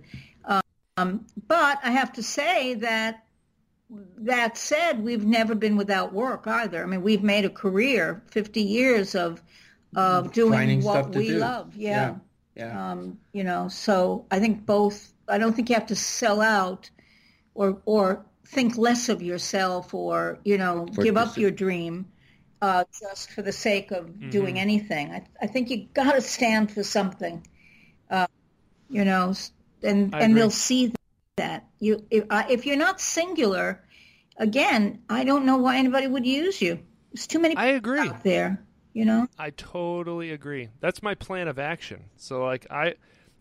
Um, but I have to say that that said, we've never been without work either. I mean, we've made a career, 50 years of of doing Finding what we do. love. Yeah. yeah. Um, you know, so I think both. I don't think you have to sell out or or think less of yourself or you know For give up your dream uh, just for the sake of doing anything. I, I think you got to stand for something. Uh, you know, and I and they'll see that you if, uh, if you're not singular. Again, I don't know why anybody would use you. There's too many I agree. out there. You know. I totally agree. That's my plan of action. So like I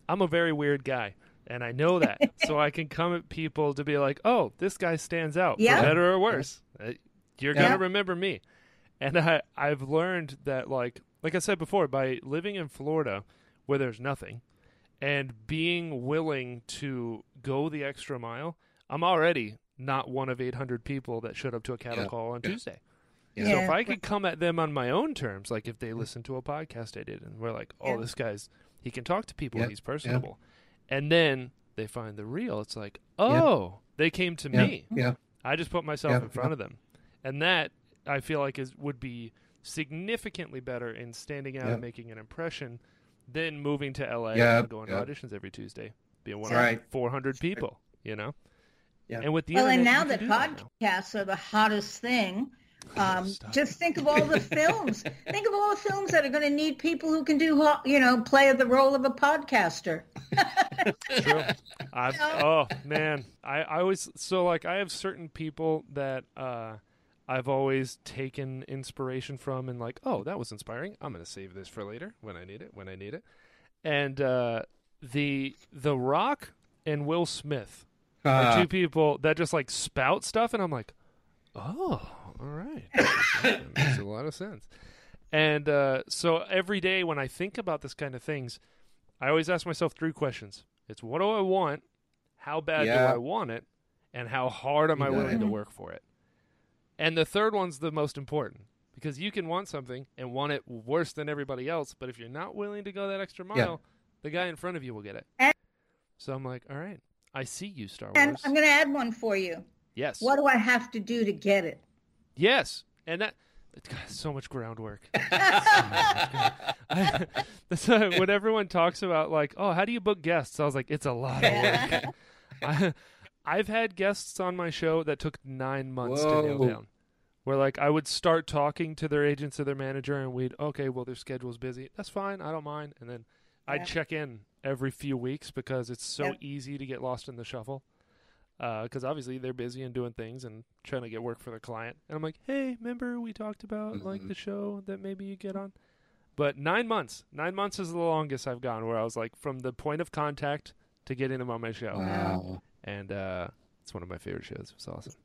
I'm a very weird guy and I know that. so I can come at people to be like, "Oh, this guy stands out Yeah. for better or worse. Uh, You're going Yeah. to remember me." And I I've learned that like like I said before by living in Florida where there's nothing and being willing to go the extra mile, I'm already not one of 800 people that showed up to a cattle Yeah. call on Yeah. Tuesday. Yeah. So if I could come at them on my own terms, like if they listen to a podcast I did and we're like, oh, Yeah. this guy's he can talk to people, Yeah. he's personable, and then they find the reel, it's like, oh, Yeah. they came to yeah. me. Yeah. I just put myself Yeah. in front of them, and that I feel like is would be significantly better in standing out Yeah. and making an impression than moving to LA Yeah. and going Yeah. to auditions every Tuesday, being one Right. of 400 people, you know. Yeah. And with the Well, and now that can do that now. podcasts are the hottest thing, um, Stop. just think of all the films. think of all the films that are going to need people who can do, you know, play the role of a podcaster. True. I've, oh man, I, I always so like I have certain people that uh, I've always taken inspiration from and like, oh, that was inspiring. I'm gonna save this for later when I need it. When I need it. And uh, the The Rock and Will Smith are Uh, two people that just like spout stuff, and I'm like, oh, all right, that makes a lot of sense. And uh, so every day when I think about this kind of things, I always ask myself three questions. It's what do I want? How bad Yeah. do I want it? And how hard am You I willing it. to work for it? And the third one's the most important because you can want something and want it worse than everybody else, but if you're not willing to go that extra mile, Yeah. the guy in front of you will get it. And- so I'm like, all right, I see you, Star Wars. And I'm going to add one for you. yes, What do I have to do to get it? yes, and that. God, so much groundwork. I, that's why when everyone talks about like, oh, how do you book guests? I was like, it's a lot of work. I, I've had guests on my show that took nine months to nail Whoa. down. Where like I would start talking to their agents or their manager, and we'd okay, well their schedule's busy. That's fine, I don't mind. And then I'd check in every few weeks because it's so Yeah. easy to get lost in the shuffle. Because obviously they're busy and doing things and trying to get work for their client. And I'm like, hey, remember we talked about like Mhm. the show that maybe you get on? But nine months, nine months is the longest I've gone. Where I was like from the point of contact to getting them on my show wow. and uh, it's one of my favorite shows. It's awesome.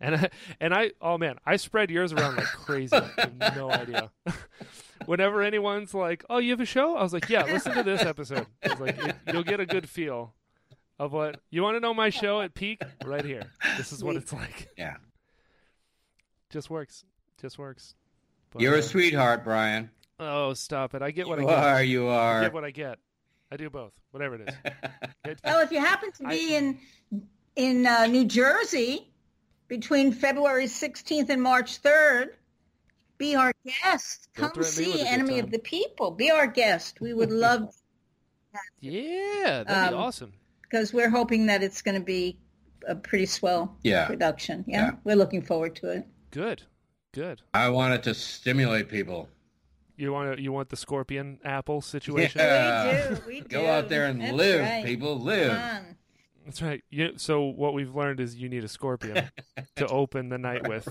And I, and I, oh man, I spread yours around like crazy. I have no idea. Whenever anyone's like, "Oh, you have a show," I was like, "Yeah, listen to this episode." Was like, it, "You'll get a good feel of what you want to know." My show at peak, right here. This is what it's like. Yeah. Just works. Just works. But, You're uh, a sweetheart, Brian. Oh, stop it! I get what You I get. are. You I are. get what I get. I do both. Whatever it is. Well, if you happen to be I- in in uh, New Jersey between February 16th and March 3rd, be our guest. Don't Come threaten me with a see Enemy of the People. Be our guest. We would love Yeah, that'd be Um, awesome. Because we're hoping that it's going to be a pretty swell Yeah. production. Yeah? Yeah. we're looking forward to it. Good, good. I wanted to stimulate people. You want to, you want the scorpion apple situation? Yeah. We do. We do. Go out there and That's live, right. people. Live. on. That's right. You, so what we've learned is you need a scorpion to open the night with.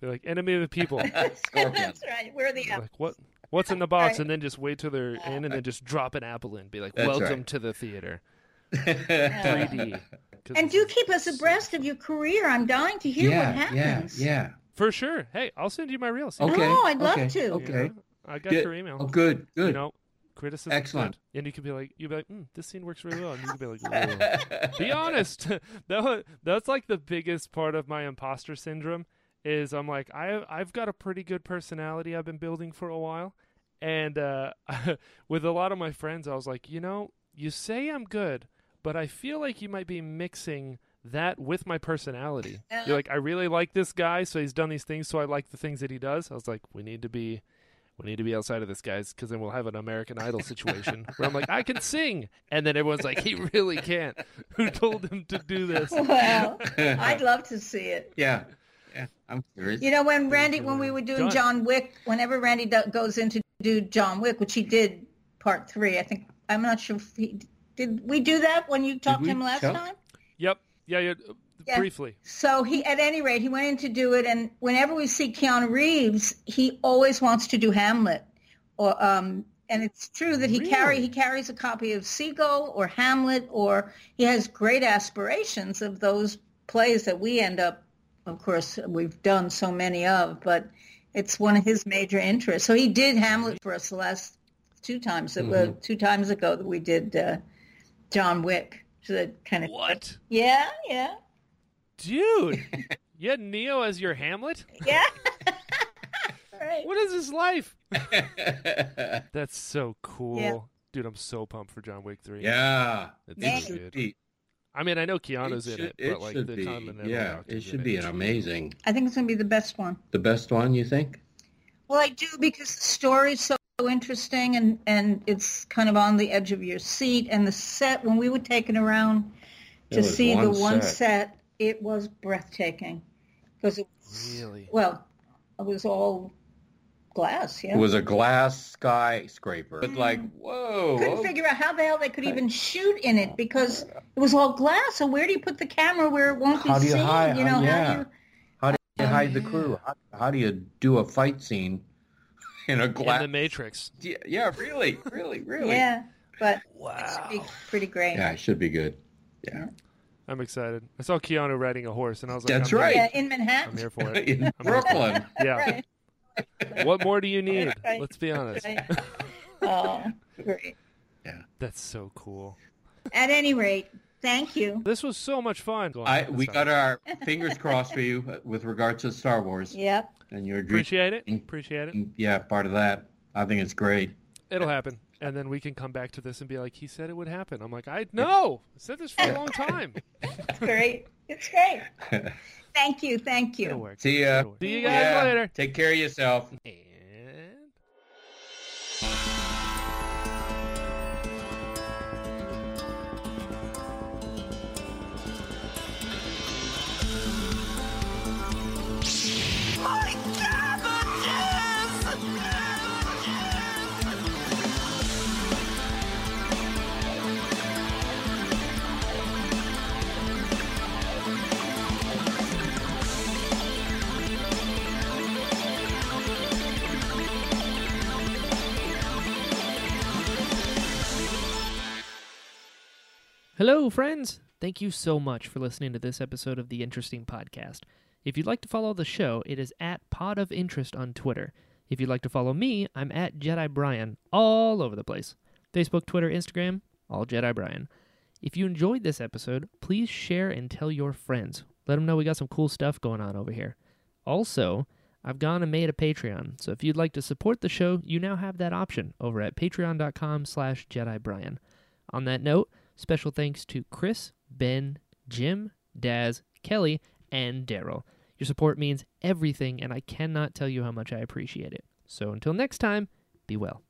Be like enemy of the people. Scorpion. That's right. We're the Like what? What's in the box? Right. And then just wait till they're in, and then just drop an apple in. Be like, That's welcome right. to the theater, Yeah. 3D. 'Cause And do keep us abreast of your career. I'm dying to hear what happens. yeah, yeah. for sure. Hey, I'll send you my reels. Oh, I'd love okay, to. You Okay. know? I got Good. your email. Oh, good, good. You know, criticism. Excellent. And you can be like, you be like, mm, this scene works really well. And you can be like, "Whoa." be honest. that wa- that's like the biggest part of my imposter syndrome. Is I'm like I I've got a pretty good personality I've been building for a while, and uh, with a lot of my friends, I was like, you know, you say I'm good, but I feel like you might be mixing that with my personality. You're like, I really like this guy, so he's done these things, so I like the things that he does. I was like, we need to be we need to be outside of this, guys, because then we'll have an American Idol situation where I'm like, I can sing, and then everyone's like, he really can't. Who told him to do this? Well, I'd love to see it. yeah, yeah. I'm curious. You know, when Randy, when we were doing Done. John Wick, whenever Randy do, goes in to do John Wick, which he did part three, I think, I'm not sure if he, did we do that when you talked to him last tell- time? Yep. Yeah. Yeah. Yeah. Briefly. So he, at any rate, he went in to do it, and whenever we see Keanu Reeves, he always wants to do Hamlet, or um, and it's true that he carry he carries a copy of Seagull or Hamlet, or he has great aspirations of those plays that we end up, of course, we've done so many of, but it's one of his major interests. So he did Hamlet for us the last two times, that were two times ago that we did uh, John Wick. So that kind of What, yeah, yeah, dude? you had Neo as your Hamlet? yeah. right. What is his life? That's so cool, Yeah. dude. I'm so pumped for John Wick three. yeah, It's it so good. be. I mean, I know Keanu's it in it, but like the be. Conman Neville yeah, it should in be an amazing. I think it's going to be the best one. The best one, you think? Well, I do because the story's so interesting and, and it's kind of on the edge of your seat. And the set, when we were taken around to was see the one one set. set, it was breathtaking because it was, Really? well, it was all glass, yeah. It was a glass skyscraper. But like, whoa. couldn't oh, figure out how the hell they could even shoot in it because it was all glass. So where do you put the camera where it won't How be do you seen? hide- you know, yeah. how do you... How do you Um, hide the crew? How, how do you do a fight scene in a In glass? the Matrix. yeah, yeah, really, really, really. Yeah, but it Wow. should be pretty great. Yeah, it should be good. Yeah. I'm excited. I saw Keanu riding a horse, and I was like, That's I'm right. Yeah, in I'm Manhattan. here for it. in I'm here for it. Brooklyn. Yeah. Right. What more do you need? Right. Let's be honest. Right. Oh, great. Yeah. That's so cool. At any rate, thank you. This was so much fun. I we got our fingers crossed for you with regard to Star Wars Yep. And your dream. appreciate it. Mm. Appreciate it. Mm, yeah, part of that. I think it's great. It'll happen, and then we can come back to this and be like, "He said it would happen." I'm like, "I know. I said this for a long time." It's great. It's great. Thank you. Thank you. See ya. See you guys Yeah. later. Take care of yourself. Hello, friends! Thank you so much for listening to this episode of the Interesting Podcast. If you'd like to follow the show, it is at Pod of Interest on Twitter. If you'd like to follow me, I'm at Jedi Brian all over the place Facebook, Twitter, Instagram, all Jedi Brian. If you enjoyed this episode, please share and tell your friends. Let them know we got some cool stuff going on over here. Also, I've gone and made a Patreon, so if you'd like to support the show, you now have that option over at patreon.com slash Jedi Brian. On that note, special thanks to Chris, Ben, Jim, Daz, Kelly, and Daryl. Your support means everything, and I cannot tell you how much I appreciate it. So until next time, be well.